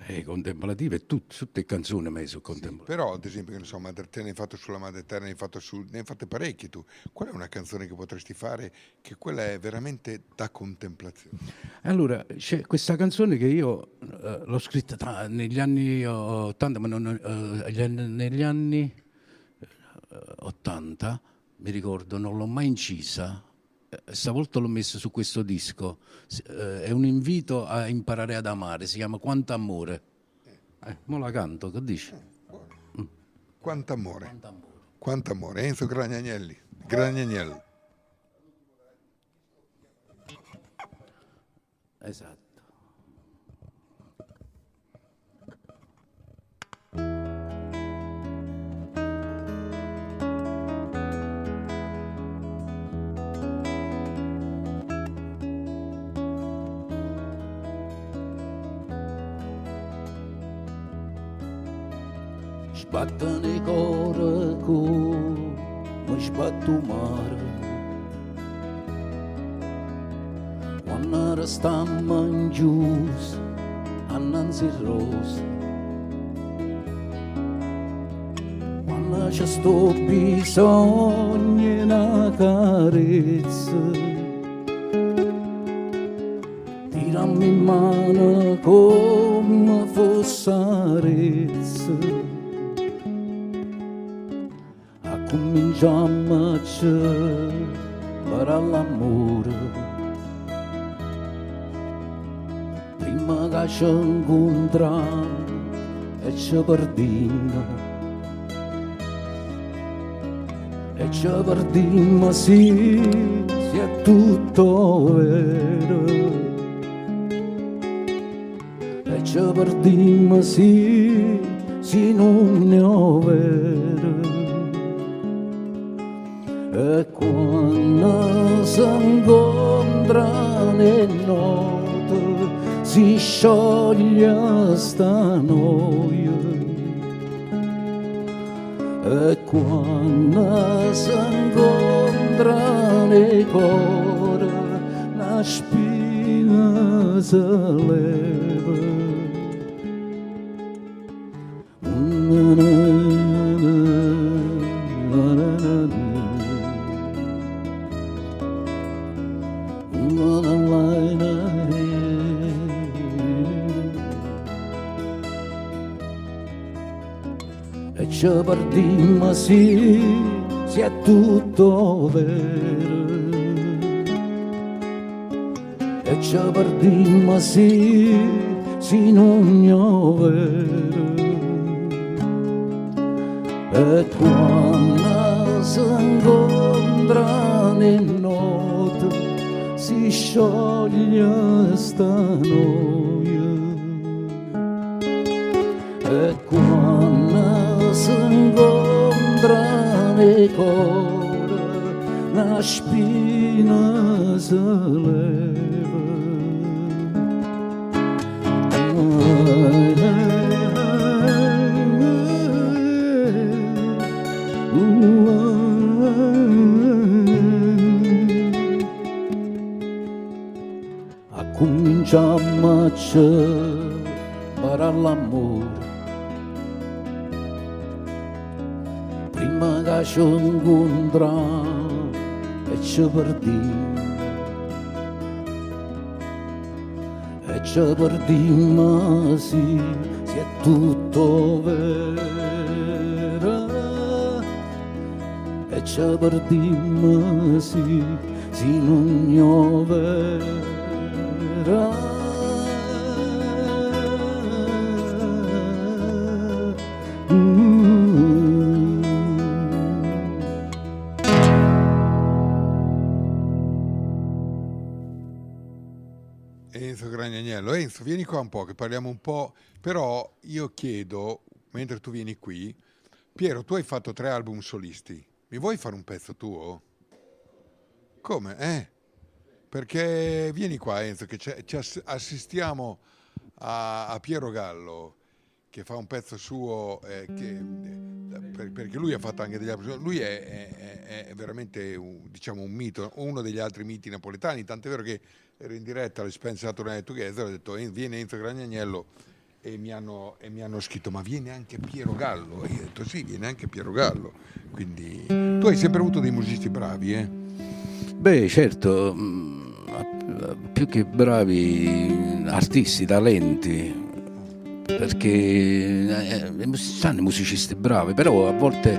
Eh, contemplative, tut, tutte canzoni mie sono contemplative. Però, ad esempio, che ne so, Madre Terra, ne hai fatto sulla Madre Terra, ne hai, fatto su, ne hai fatte parecchie tu. Qual è una canzone che potresti fare che quella è veramente da contemplazione? Allora, c'è questa canzone che io eh, l'ho scritta tra- negli anni 80, ma non, eh, negli anni eh, 80, mi ricordo, non l'ho mai incisa. Eh, Stavolta l'ho messa su questo disco. Eh, è un invito a imparare ad amare, si chiama Quanto amore. Eh, mo la canto, che dici? Quanto amore. Quanto amore. Enzo Gragnagnelli. Gragnagnelli. Esatto. Sbattono i cuore come sbatto mare Quando restammo in gius annanzi rosa. Quando c'è sto bisogno di una carezza Tirammi in mano come fosse cominciamo a per l'amore prima che ci incontriamo e ci perdiamo e ci perdiamo sì, sì è tutto vero e ci perdiamo sì, sì non è vero e quando si incontrano le note si scioglie sta noia. E quando si incontrano le cuore la spina si leva ci perdiamo sì, sì è tutto vero. E ci perdiamo sì, sì non è vero e quando si incontrano in notte si scioglie sta noia l'amore prima che ci incontriamo e ci perdiamo e ci perdiamo sì, sì è tutto vero. E ci perdiamo sì, sì non è vero Gragnagnello. Enzo, vieni qua un po' che parliamo un po', però io chiedo, mentre tu vieni qui, Piero, tu hai fatto tre album solisti, mi vuoi fare un pezzo tuo? Come? Eh? Perché vieni qua Enzo, che ci ass- assistiamo a, a Piero Gallo che fa un pezzo suo, eh, che, eh, per- perché lui ha fatto anche degli album, lui è, è- è veramente un, diciamo, un mito, uno degli altri miti napoletani, tant'è vero che ero in diretta alle Spencer Saturday Together, ho detto "Eh, viene Enzo Gragnagnello e mi, hanno, e mi hanno scritto ma viene anche Piero Gallo e io ho detto sì viene anche Piero Gallo quindi tu hai sempre avuto dei musicisti bravi eh? Beh, certo, mm, più che bravi artisti, talenti, perché eh, sanno i musicisti bravi, però a volte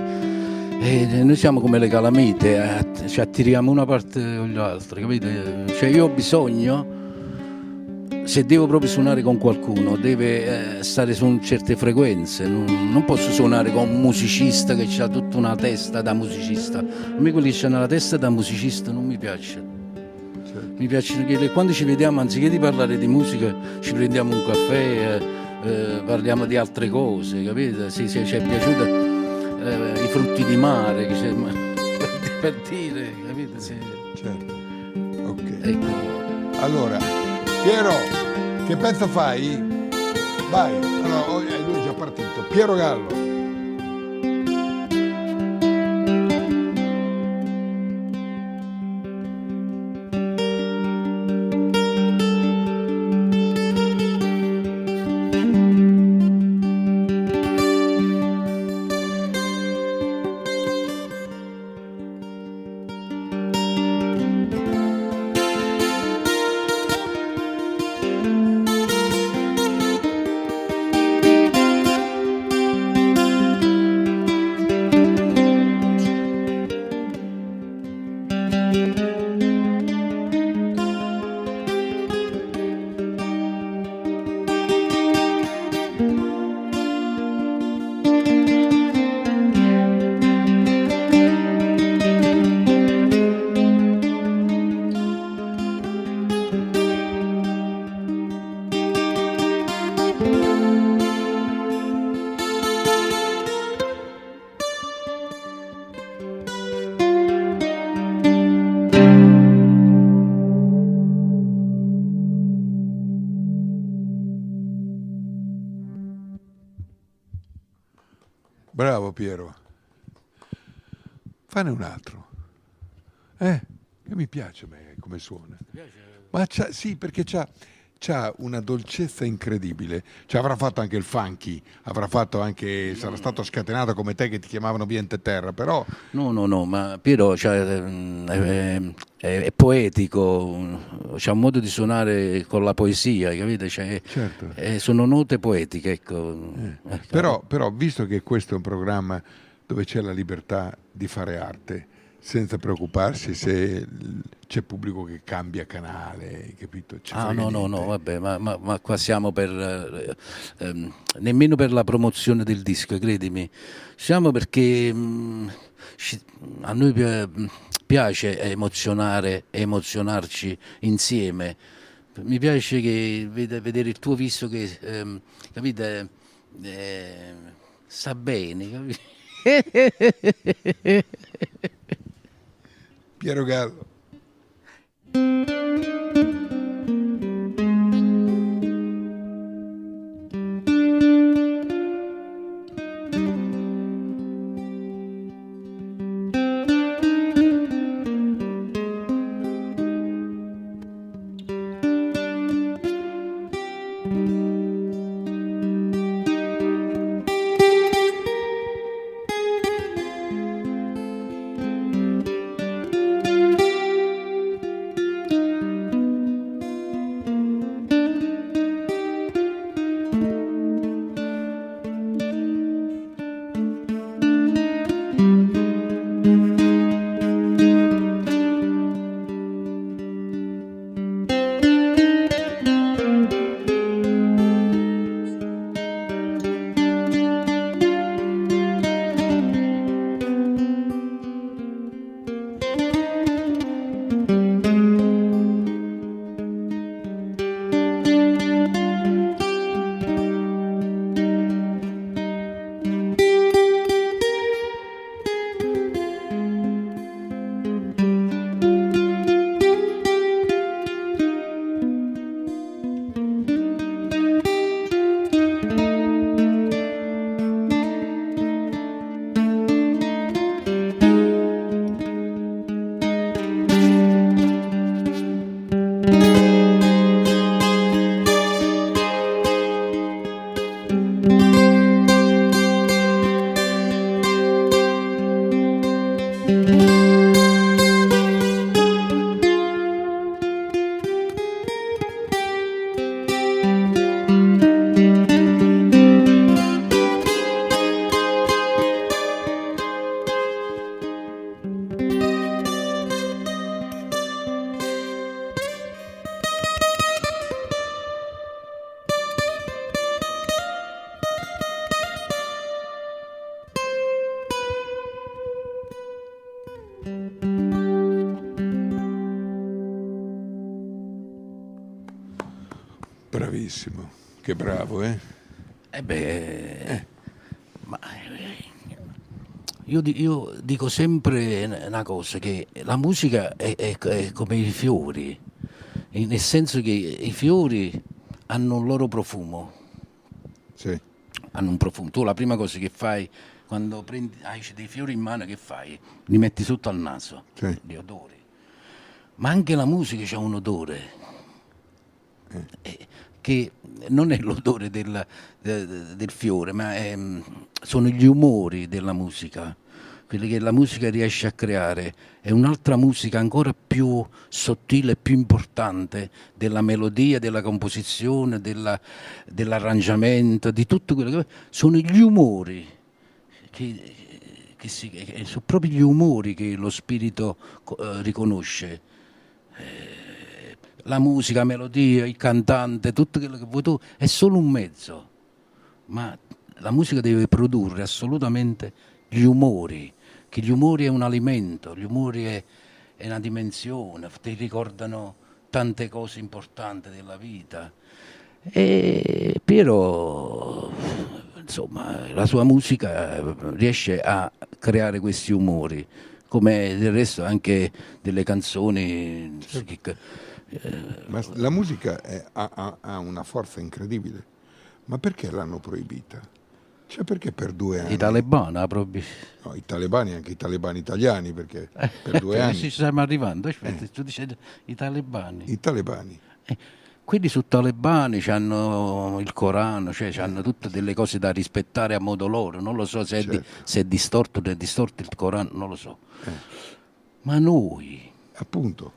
eh, noi siamo come le calamite, eh, ci attiriamo una parte o l'altra, capite? Cioè io ho bisogno se devo proprio suonare con qualcuno deve eh, stare su certe frequenze, non, non, posso suonare con un musicista che ha tutta una testa da musicista. A me quelli che hanno la testa da musicista non mi piacciono. Certo. Mi piacciono che quando ci vediamo, anziché di parlare di musica, ci prendiamo un caffè, eh, parliamo di altre cose, capite? Se, se ci è piaciuto eh, i frutti di mare, che per dire, capite? Se... Certo. Ok. Ecco. Allora, Piero, che pezzo fai? Vai, allora, oh, eh, lui è già partito. Piero Gallo. Fane un altro. Eh, che mi piace a me come suona. Ma c'ha, sì, perché c'ha, c'ha una dolcezza incredibile. Ci avrà fatto anche il funky, avrà fatto anche, sarà stato scatenato come te che ti chiamavano Viente Terra, però... No, no, no, ma Piero cioè, è, è, è, poetico, c'ha un modo di suonare con la poesia, capite? Cioè, certo. è, sono note poetiche, ecco. Eh. Eh, però, però, visto che questo è un programma dove c'è la libertà di fare arte, senza preoccuparsi se c'è pubblico che cambia canale, capito? Ci ah no, no, no, vabbè, ma, ma, ma, qua siamo per, eh, ehm, nemmeno per la promozione del disco, credimi, siamo perché mh, mm, a noi piace emozionare, emozionarci insieme, mi piace che, vedere il tuo viso che, ehm, capite, eh, sta bene, capite? Piero Gallo. Bravissimo, che bravo, eh? Eh beh, eh. Ma, eh, io, io, dico sempre una cosa, che la musica è, è, è come i fiori, nel senso che i fiori hanno un loro profumo. Sì. Hanno un profumo. Tu la prima cosa che fai quando prendi, hai dei fiori in mano, che fai? Li metti sotto al naso, sì. gli odori. Ma anche la musica ha un odore. Eh. Che non è l'odore del, del, del fiore, ma è, sono gli umori della musica quelli che la musica riesce a creare, è un'altra musica ancora più sottile, più importante della melodia, della composizione, della, dell'arrangiamento, di tutto quello che sono gli umori, che, che si, sono proprio gli umori che lo spirito eh, riconosce. Eh, la musica, la melodia, il cantante, tutto quello che vuoi tu è solo un mezzo, ma la musica deve produrre assolutamente gli umori che gli umori è un alimento, gli umori è, è una dimensione, ti ricordano tante cose importanti della vita. E Piero, insomma, la sua musica riesce a creare questi umori, come del resto anche delle canzoni. Certo. Ma la musica è, ha, ha, una forza incredibile, ma perché l'hanno proibita? Cioè perché per due anni? I talebani proprio. No, i talebani, anche i talebani italiani, perché per due anni... Ci stiamo arrivando, aspetta, eh. tu dici i talebani. I talebani. Eh. Quelli su talebani hanno il Corano, cioè hanno tutte delle cose da rispettare a modo loro, non lo so se, certo. è, di, certo. se è distorto o è distorto il Corano, non lo so. Eh. Ma noi... Appunto.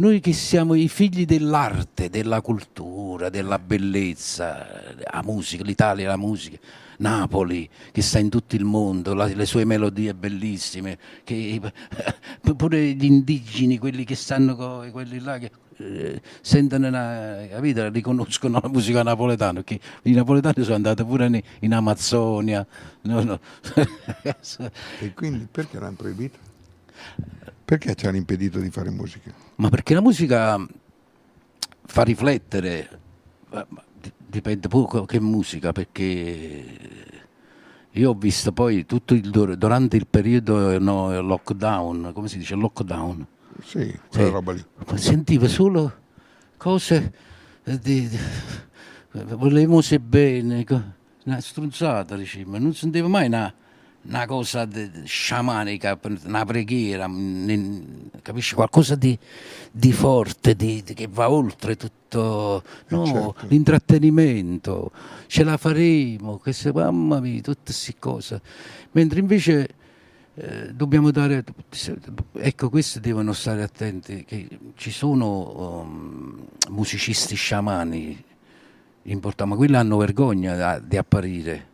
Noi che siamo i figli dell'arte, della cultura, della bellezza, la musica, l'Italia, la musica Napoli che sta in tutto il mondo, la, le sue melodie bellissime, che, pure gli indigeni, quelli che stanno, quelli là che eh, sentono, una, capito, riconoscono la musica napoletana, perché i napoletani sono andati pure in, in Amazzonia. No, no. e quindi perché l'hanno proibito? Perché ci hanno impedito di fare musica? Ma perché la musica fa riflettere dipende poco che musica, perché io ho visto poi tutto il, durante il periodo no, lockdown, come si dice lockdown? Sì, quella sì, roba lì. Sentivo solo cose di, di volevamo se bene, una strunzata, diciamo, non sentivo mai una una cosa sciamanica, una preghiera, capisci? Qualcosa di, di forte, di, di, che va oltre tutto no, certo. l'intrattenimento. Ce la faremo, queste, mamma mia, tutte queste cose. Mentre invece eh, dobbiamo dare, ecco, questi devono stare attenti, che ci sono um, musicisti sciamani importanti, ma quelli hanno vergogna di apparire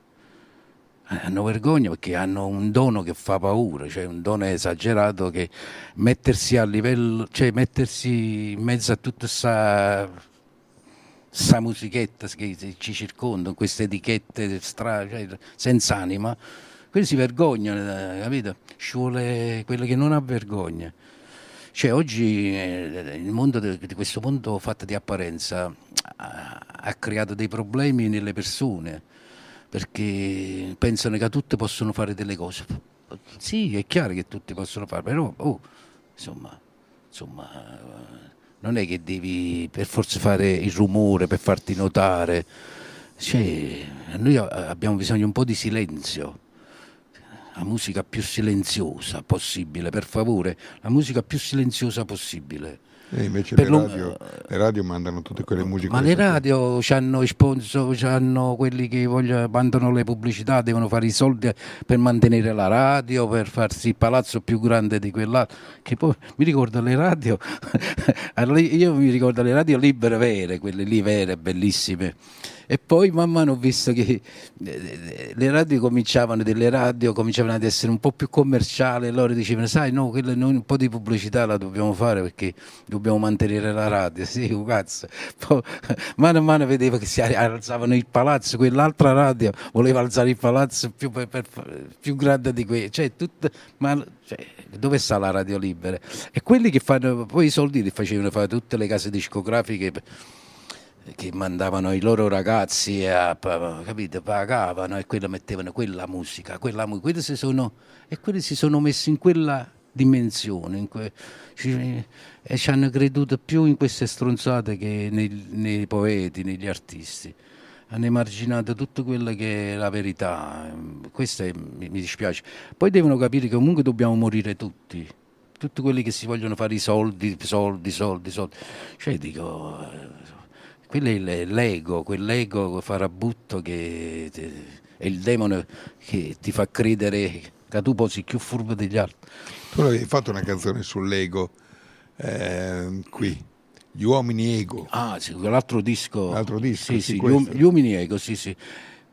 hanno vergogna perché hanno un dono che fa paura, cioè un dono esagerato che mettersi a livello, cioè mettersi in mezzo a tutta questa musichetta che ci circonda, queste etichette stra, cioè, senza anima, quelli si vergognano, capito? Ci vuole quello che non ha vergogna. Cioè oggi eh, il mondo di questo mondo fatto di apparenza ha creato dei problemi nelle persone perché pensano che tutti possono fare delle cose. Sì, è chiaro che tutti possono fare, però oh, insomma, insomma, non è che devi per forza fare il rumore per farti notare. Cioè, noi abbiamo bisogno un po' di silenzio, la musica più silenziosa possibile, per favore, la musica più silenziosa possibile. E invece le radio, le radio, mandano tutte quelle musiche. Ma le radio hanno i sponsor, hanno quelli che vogliono, mandano le pubblicità, devono fare i soldi per mantenere la radio, per farsi il palazzo più grande di quell'altro. Che poi mi ricordo le radio, io mi ricordo le radio libere vere, quelle lì vere, bellissime E poi man mano ho visto che eh, le radio cominciavano, delle radio cominciavano ad essere un po' più commerciali, loro dicevano, sai, no, quella, noi un po' di pubblicità la dobbiamo fare perché dobbiamo mantenere la radio. Sì, un cazzo. Poi, mano a mano vedevo che si alzavano il palazzo, quell'altra radio voleva alzare il palazzo più, per, per, più grande di quello. Cioè, tutta, ma, cioè, dove sta la radio libera? E quelli che fanno, poi i soldi li facevano fare tutte le case discografiche che mandavano i loro ragazzi a, capite, pagavano e quello mettevano quella musica, quella musica. Si sono, e quelli si sono messi in quella dimensione in que, e ci hanno creduto più in queste stronzate che nei, nei poeti, negli artisti. Hanno emarginato tutto quello che è la verità. Questo è, mi, mi dispiace. Poi devono capire che comunque dobbiamo morire tutti tutti quelli che si vogliono fare i soldi, soldi, soldi, soldi. Cioè dico, quello è l'ego, quell'ego farabutto che è il demone che ti fa credere che tu posi più furbo degli altri. Tu avevi fatto una canzone sull'ego eh, qui, Gli uomini ego. Ah, sì, quell'altro disco. L'altro disco, sì, sì, gli, gli, uomini ego, sì, sì.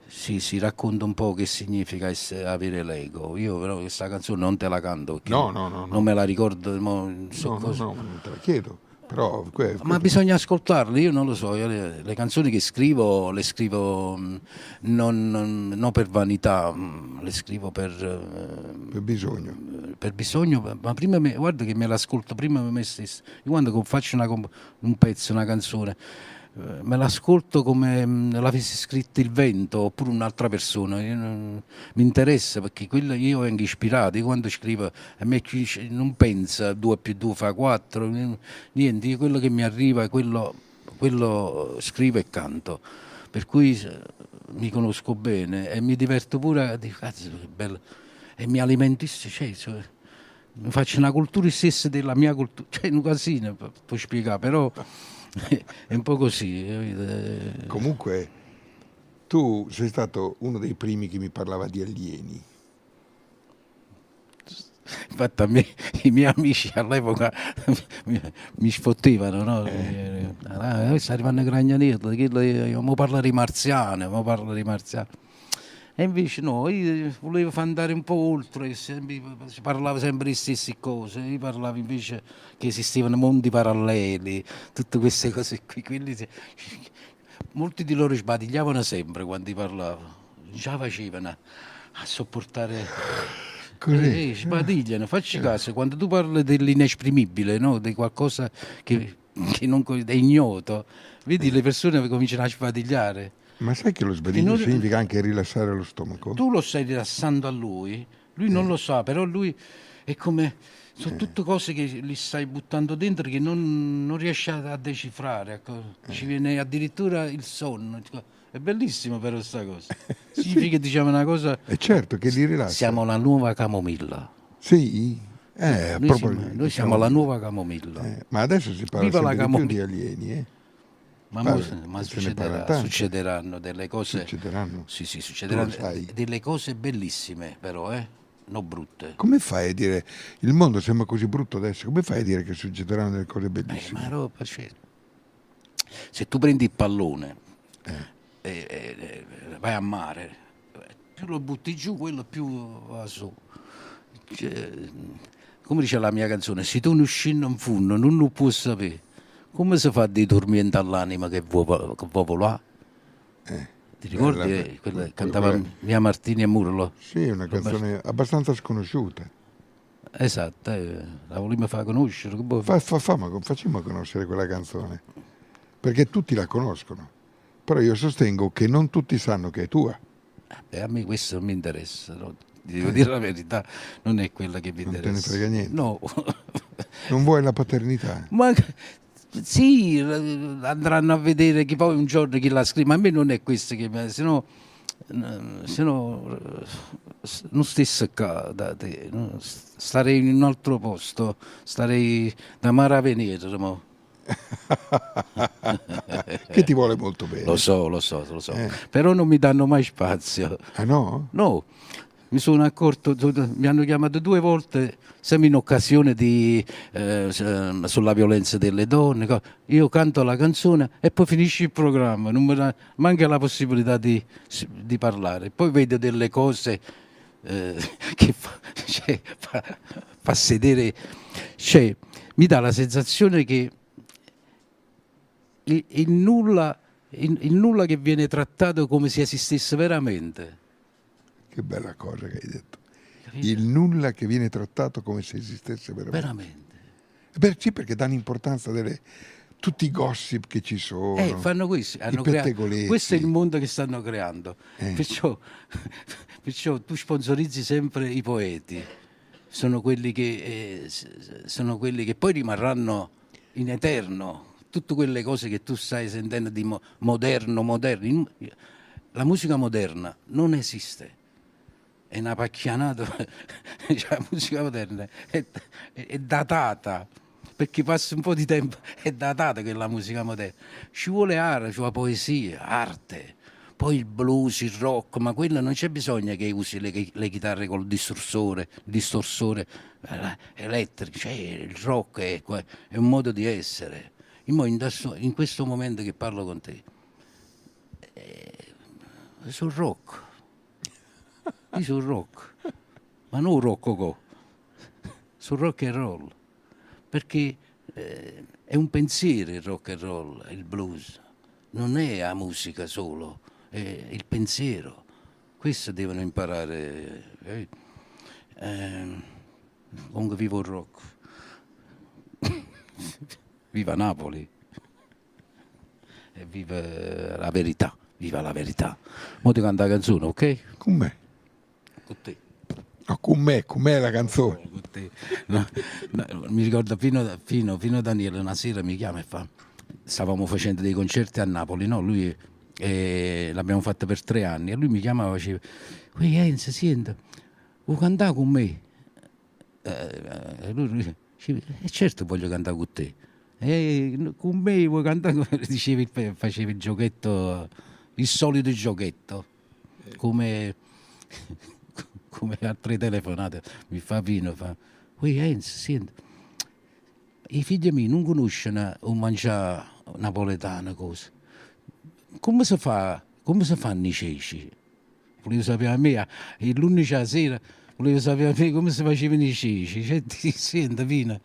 Sì, si racconta un po' che significa essere, avere l'ego. Io però questa canzone non te la canto perché no, no, no, non me la ricordo. So no, no, no, non te la chiedo. Però, que- Ma bisogna ascoltarle, io non lo so, le, le, canzoni che scrivo le scrivo mm, non, non, non per vanità, mm, le scrivo per, eh, per bisogno. Per bisogno, ma prima me, guarda che me l'ascolto prima me stesso. Io quando faccio una, un pezzo, una canzone, eh, me l'ascolto come mm, l'avessi scritto il vento oppure un'altra persona. Non, mi interessa perché quello io vengo ispirato. Io quando scrivo a me non pensa 2 più 2 fa 4, niente, io quello che mi arriva, quello, quello scrivo e canto. Per cui mi conosco bene e mi diverto pure, dico, cazzo che bello, e mi alimento, cioè, cioè, faccio una cultura stessa della mia cultura, cioè un casino, puoi spiegare, però è un po' così. Comunque, tu sei stato uno dei primi che mi parlava di alieni. Infatti a me i miei amici all'epoca mi, mi sfottevano, no? Eh. Ah, sta arrivando Gragnanetto, mi parla di marziano, mi parla di marziano. E invece no, io volevo andare un po' oltre, si parlava sempre di stesse cose, io parlavo invece che esistevano mondi paralleli, tutte queste cose qui. Quindi, molti di loro sbadigliavano sempre quando parlavo, già facevano a sopportare... Così. Eh, sbadigliano, facci caso, quando tu parli dell'inesprimibile, no? di qualcosa che, che non, è ignoto, vedi le persone cominciano a sbadigliare. Ma sai che lo sbadiglio non... significa anche rilassare lo stomaco? Tu lo stai rilassando a lui, lui eh. non lo sa, però lui è come... Sono eh. tutte cose che gli stai buttando dentro che non, non riesci a, decifrare. Ecco. Eh. Ci viene addirittura il sonno. È bellissimo però questa cosa. Significa che diciamo una cosa... È certo che li rilassa. Siamo la nuova camomilla. Sì? Eh, noi, siamo, noi siamo diciamo la nuova camomilla. Eh, ma adesso si parla Viva sempre di più di alieni, eh? Ma, Parla, ma succederà, succederanno delle cose. Succederanno? Sì, sì, succederanno delle cose bellissime, però, eh? non brutte. Come fai a dire il mondo sembra così brutto adesso? Come fai a dire che succederanno delle cose bellissime? Eh, ma roba, cioè, se tu prendi il pallone eh. e, e, vai a mare, più lo butti giù, quello più va su. Cioè, come dice la mia canzone, se tu non scendi in fondo non lo puoi sapere come si fa di dormiente all'anima che vuoi volare? Eh, Ti ricordi la, eh, quella che cantava quella... Mia Martini e Murlo? Sì, una canzone abbastanza sconosciuta. Esatto, eh, la volevo far conoscere. Fa, fa, fa, facciamo conoscere quella canzone, perché tutti la conoscono, però io sostengo che non tutti sanno che è tua. Eh, a me questo non mi interessa, no? devo dire la verità, non è quella che mi interessa. Non te ne frega niente? No. non vuoi la paternità? Ma sì, andranno a vedere chi poi un giorno chi l'ha scritto, ma a me non è questo che mi... Se no, se no non stessi qua da te, no? starei in un altro posto, starei da Mara Venere. Che ti vuole molto bene. Lo so, lo so, lo so. Eh. Però non mi danno mai spazio. Ah no? No. Mi sono accorto, mi hanno chiamato due volte, sempre in occasione di, eh, sulla violenza delle donne. Io canto la canzone e poi finisce il programma, non mi manca la possibilità di, di parlare. Poi vedo delle cose eh, che fa, cioè, fa, fa sedere, cioè, mi dà la sensazione che il, il, nulla, il, il nulla che viene trattato come se esistesse veramente che bella cosa che hai detto. Il nulla che viene trattato come se esistesse veramente. Veramente. Beh, sì, perché danno importanza delle, tutti i gossip che ci sono. Eh, fanno questo, hanno creato, questo è il mondo che stanno creando. Eh. Perciò, perciò, tu sponsorizzi sempre i poeti, sono quelli, che, eh, sono quelli che poi rimarranno in eterno. Tutte quelle cose che tu stai sentendo di moderno, moderno. La musica moderna non esiste è una pacchianata, cioè, la musica moderna è, è, datata, perché passa un po' di tempo, è datata che la musica moderna. Ci vuole arte, ci vuole poesia, arte. Poi il blues, il rock, ma quello non c'è bisogno che usi le, le chitarre col distorsore, distorsore eh, elettrico, cioè il rock è, è, un modo di essere. In, questo momento che parlo con te, eh, sul rock io sono rock, ma non rock sul rock and roll, perché eh, è un pensiero il rock and roll, il blues, non è la musica solo, è il pensiero. Questo devono imparare. Eh, eh, comunque vivo il rock. viva Napoli e viva la verità, viva la verità. Mo ti canta la canzone, ok? Con me con te. No, con me, con me la canzone. No, no, mi ricordo fino, fino, fino, a Daniele una sera mi chiama e fa, stavamo facendo dei concerti a Napoli, no? Lui eh, l'abbiamo fatto per tre anni e lui mi chiamava e faceva, Ui Enzo, senta, vuoi cantare con me? Eh, eh lui, lui diceva, eh, certo voglio cantare con te. E con me vuoi cantare? Dicevi, facevi il giochetto, il solito giochetto, come come altre telefonate, mi fa vino, fa, ui Enzo, senti, i figli miei non conoscono un mangiare napoletano, cosa. Come si fa, come si fanno i ceci? Volevo sapere a me, lunedì sera, volevo sapere a me come si facevano i ceci. Cioè, ti senti, vino,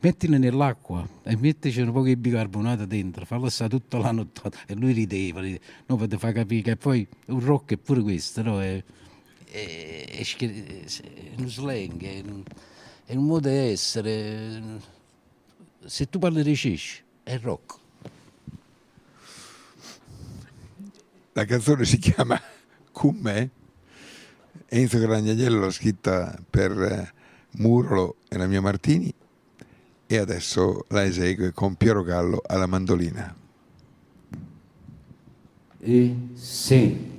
mettila nell'acqua e mettici un po' di bicarbonato dentro, fallo stare tutta la notte e lui rideva, rideva. no, per far capire che poi un rock è pure questo, no? è, è, è, è uno slang, è un, è un modo di essere. Se tu parli di cesci, è rock. La canzone si chiama Con me. Enzo Gragnagliello l'ha scritta per eh, Murolo e la mia Martini e adesso la esegue con Piero Gallo alla mandolina. E sì.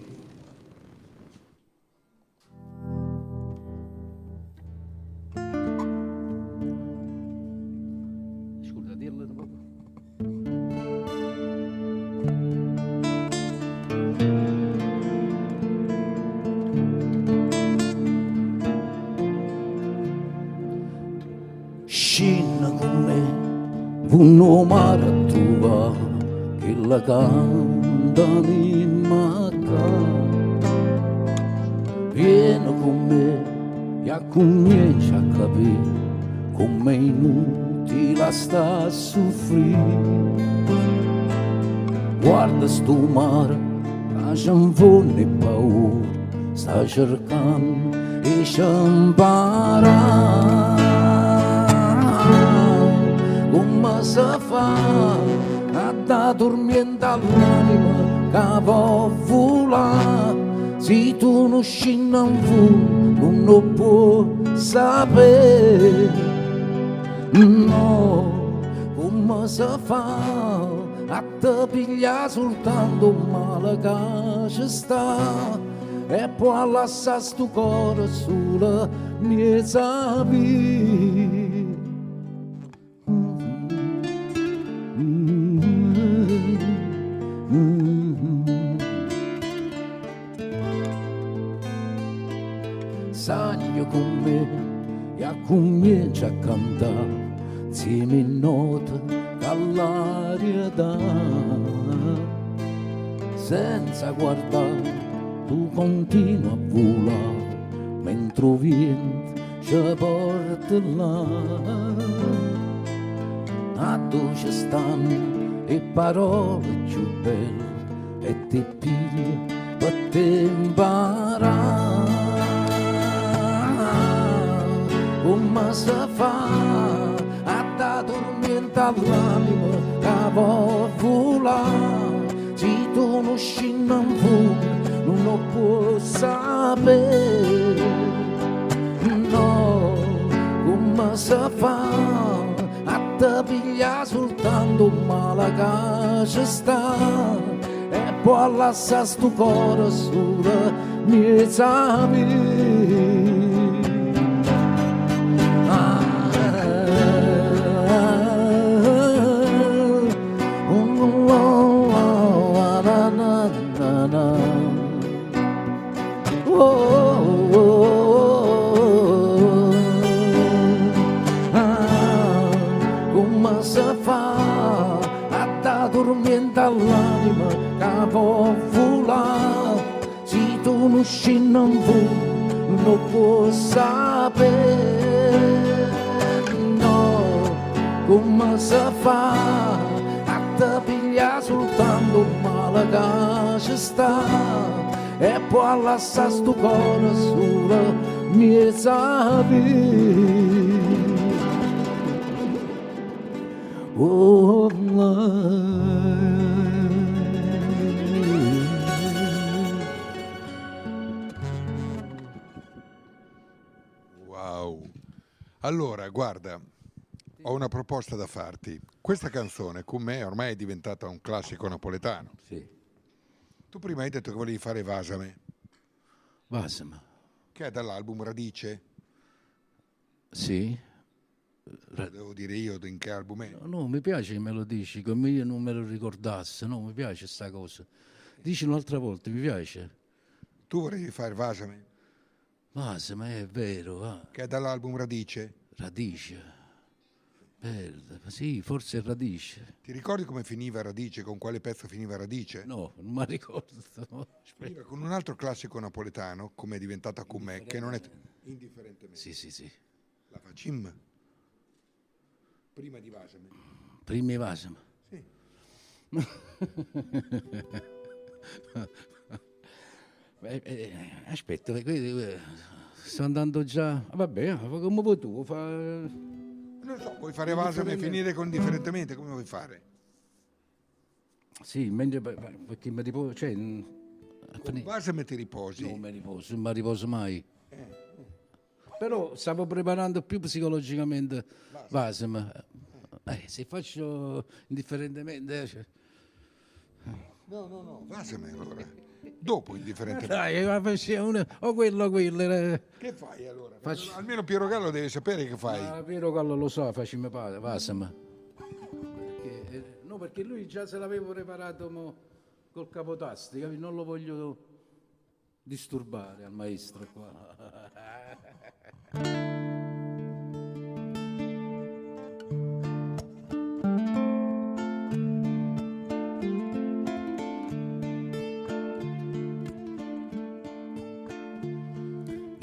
Un mare tua che la canta in macca vieni con me e accomincia a capire come inutile sta a soffrire. Guarda sto mare che c'è un fonne paura sta cercando e ci impara come si fa a da dormiente all'anima che può volare se tu non scendi in fu non puoi sapere. No come si fa a te pigliare soltanto male che ci sta. E poi lasciare sto cuore sulla mia vita comincia a cantare insieme in note dall'aria da senza guardare tu continua a volare mentre il vento ci porta là. A dove stanno le parole più belle e ti pigli per te imparare come si fa a da dormiente all'anima che può volare se tu non scendi in fuoco non lo puoi sapere no come si fa a te pigliare soltanto un male che ci sta e poi lasciare sto cuore vita Come si fa a da dormiente all'anima che può volare se tu non scendi non puoi sapere no come si fa a te pigliare soltanto un male e poi lasciare sto cuore solo miezza vita Oh, Wow. Allora, guarda, ho una proposta da farti. Questa canzone con me ormai è diventata un classico napoletano. Sì. Tu prima hai detto che volevi fare Vasame, Vasma. che è dall'album Radice. Sì. Lo devo dire io in che album è. No, no, mi piace che me lo dici, come io non me lo ricordassi, no, mi piace sta cosa. Dici un'altra volta, mi piace. Tu volevi fare Vasame, Vasma è vero, va. che è dall'album Radice. Radice. Bella, sì, forse radice. Ti ricordi come finiva Radice? Con quale pezzo finiva Radice? No, non mi ricordo. Finiva con un altro classico napoletano, come è diventata con me, che non è indifferentemente. Sì, sì, sì. La Facim. Prima di Vasame. Primi Vasma. Sì. Eh, eh, aspetta, eh, sto andando già. ah, Vabbè, come vuoi tu. Fa... Non so, vuoi fare Vasame e finire con indifferentemente? Come vuoi fare? Sì, mentre perché mi riposo. Cioè, Con Vasame ti riposi. non mi riposo, non mi riposo mai. Però stavo preparando più psicologicamente Vasem. Eh, se faccio indifferentemente. eh, cioè- No, no, no. Vasame allora. Dopo indifferentemente. Dai, ma faccio una- o quello quello. eh. Che fai allora? Faccio- Almeno Piero Gallo deve sapere che fai. Ma Piero Gallo lo sa, facciamo padre, Vasem. Perché, eh, no, perché lui già se l'avevo preparato mo, col capotasti, capi? non lo voglio disturbare al maestro qua.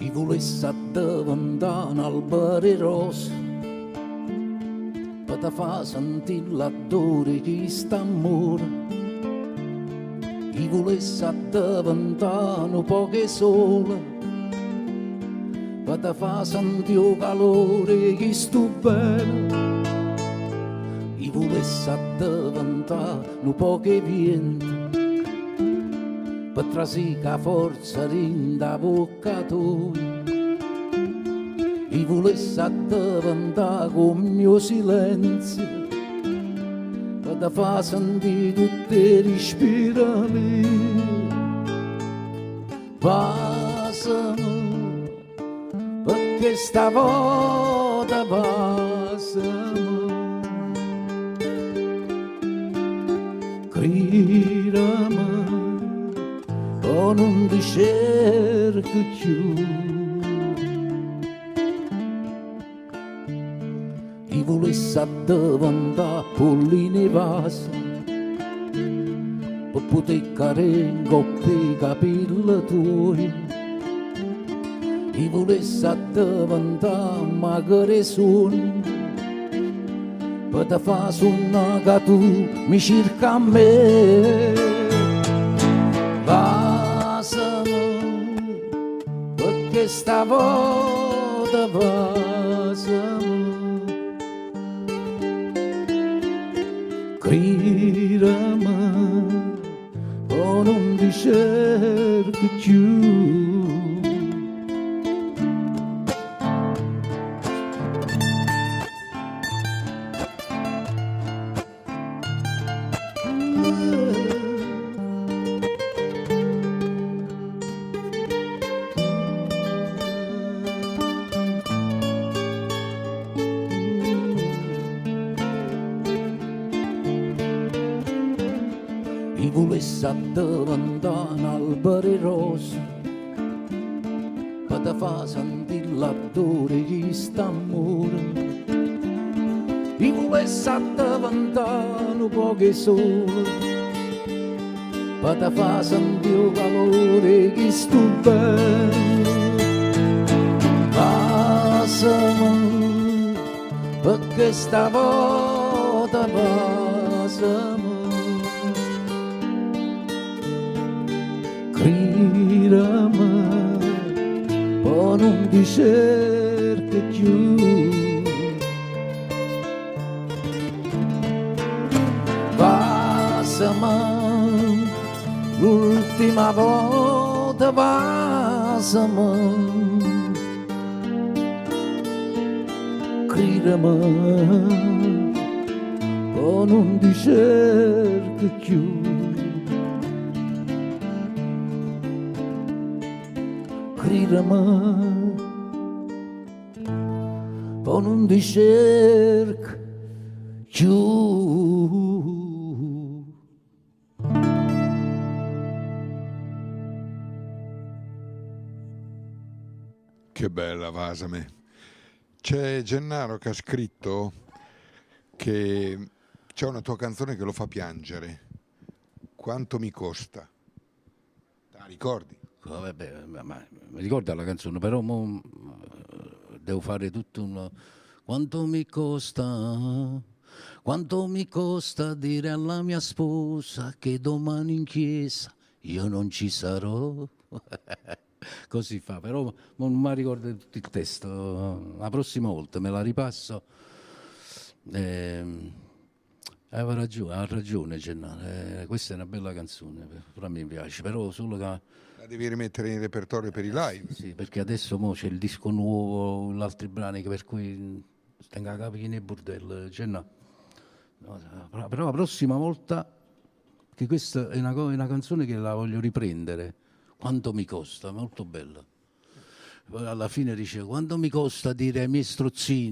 Chi volesse diventare un albero rosa per te fa sentire l'odore che sta amore chi volesse diventare un poco sole per te fa sentire il calore che sto bene chi volesse diventare un poco vento per trasica forza rinda bocca tua. E volesse diventare con mio silenzio per te fa sentire tutte respirami passami perché stavolta passami o non ti cerco più chi volesse diventare polline vasa per poter cadere coppia i capelli tuoi chi volesse diventare magari suoni per te fa suonare che tu mi cerca a me perché stavolta vasami cridami o non ti cerchi te fa sentire l'odore di st'amore Chi volesse diventare un poco sole. Per te fa sentire il calore di sto bene Passami perché stavolta passami non ti cerchi più passami l'ultima volta passami cridami poi non ti cerchi più cridami ti cerchi più Che bella Vasame. C'è Gennaro che ha scritto che c'è una tua canzone che lo fa piangere. Quanto mi costa? La ricordi? Vabbè, ma, ma- mi ricorda la canzone, però mo, devo fare tutto un... Quanto mi costa? Quanto mi costa dire alla mia sposa che domani in chiesa io non ci sarò? Così fa, però non mi ricordo tutto il testo. La prossima volta me la ripasso. Ehm, aveva ragione, ha ragione Gennaro, eh, questa è una bella canzone, però mi piace, però solo che... La devi rimettere in repertorio per i live. Sì, perché adesso mo c'è il disco nuovo, gli altri brani che per cui tenga a capo nei bordello, cioè no. No, però- la prossima volta, che questa è una, una canzone che la voglio riprendere, quanto mi costa, molto bella. Poi alla fine dice, quanto mi costa dire ai miei strozzini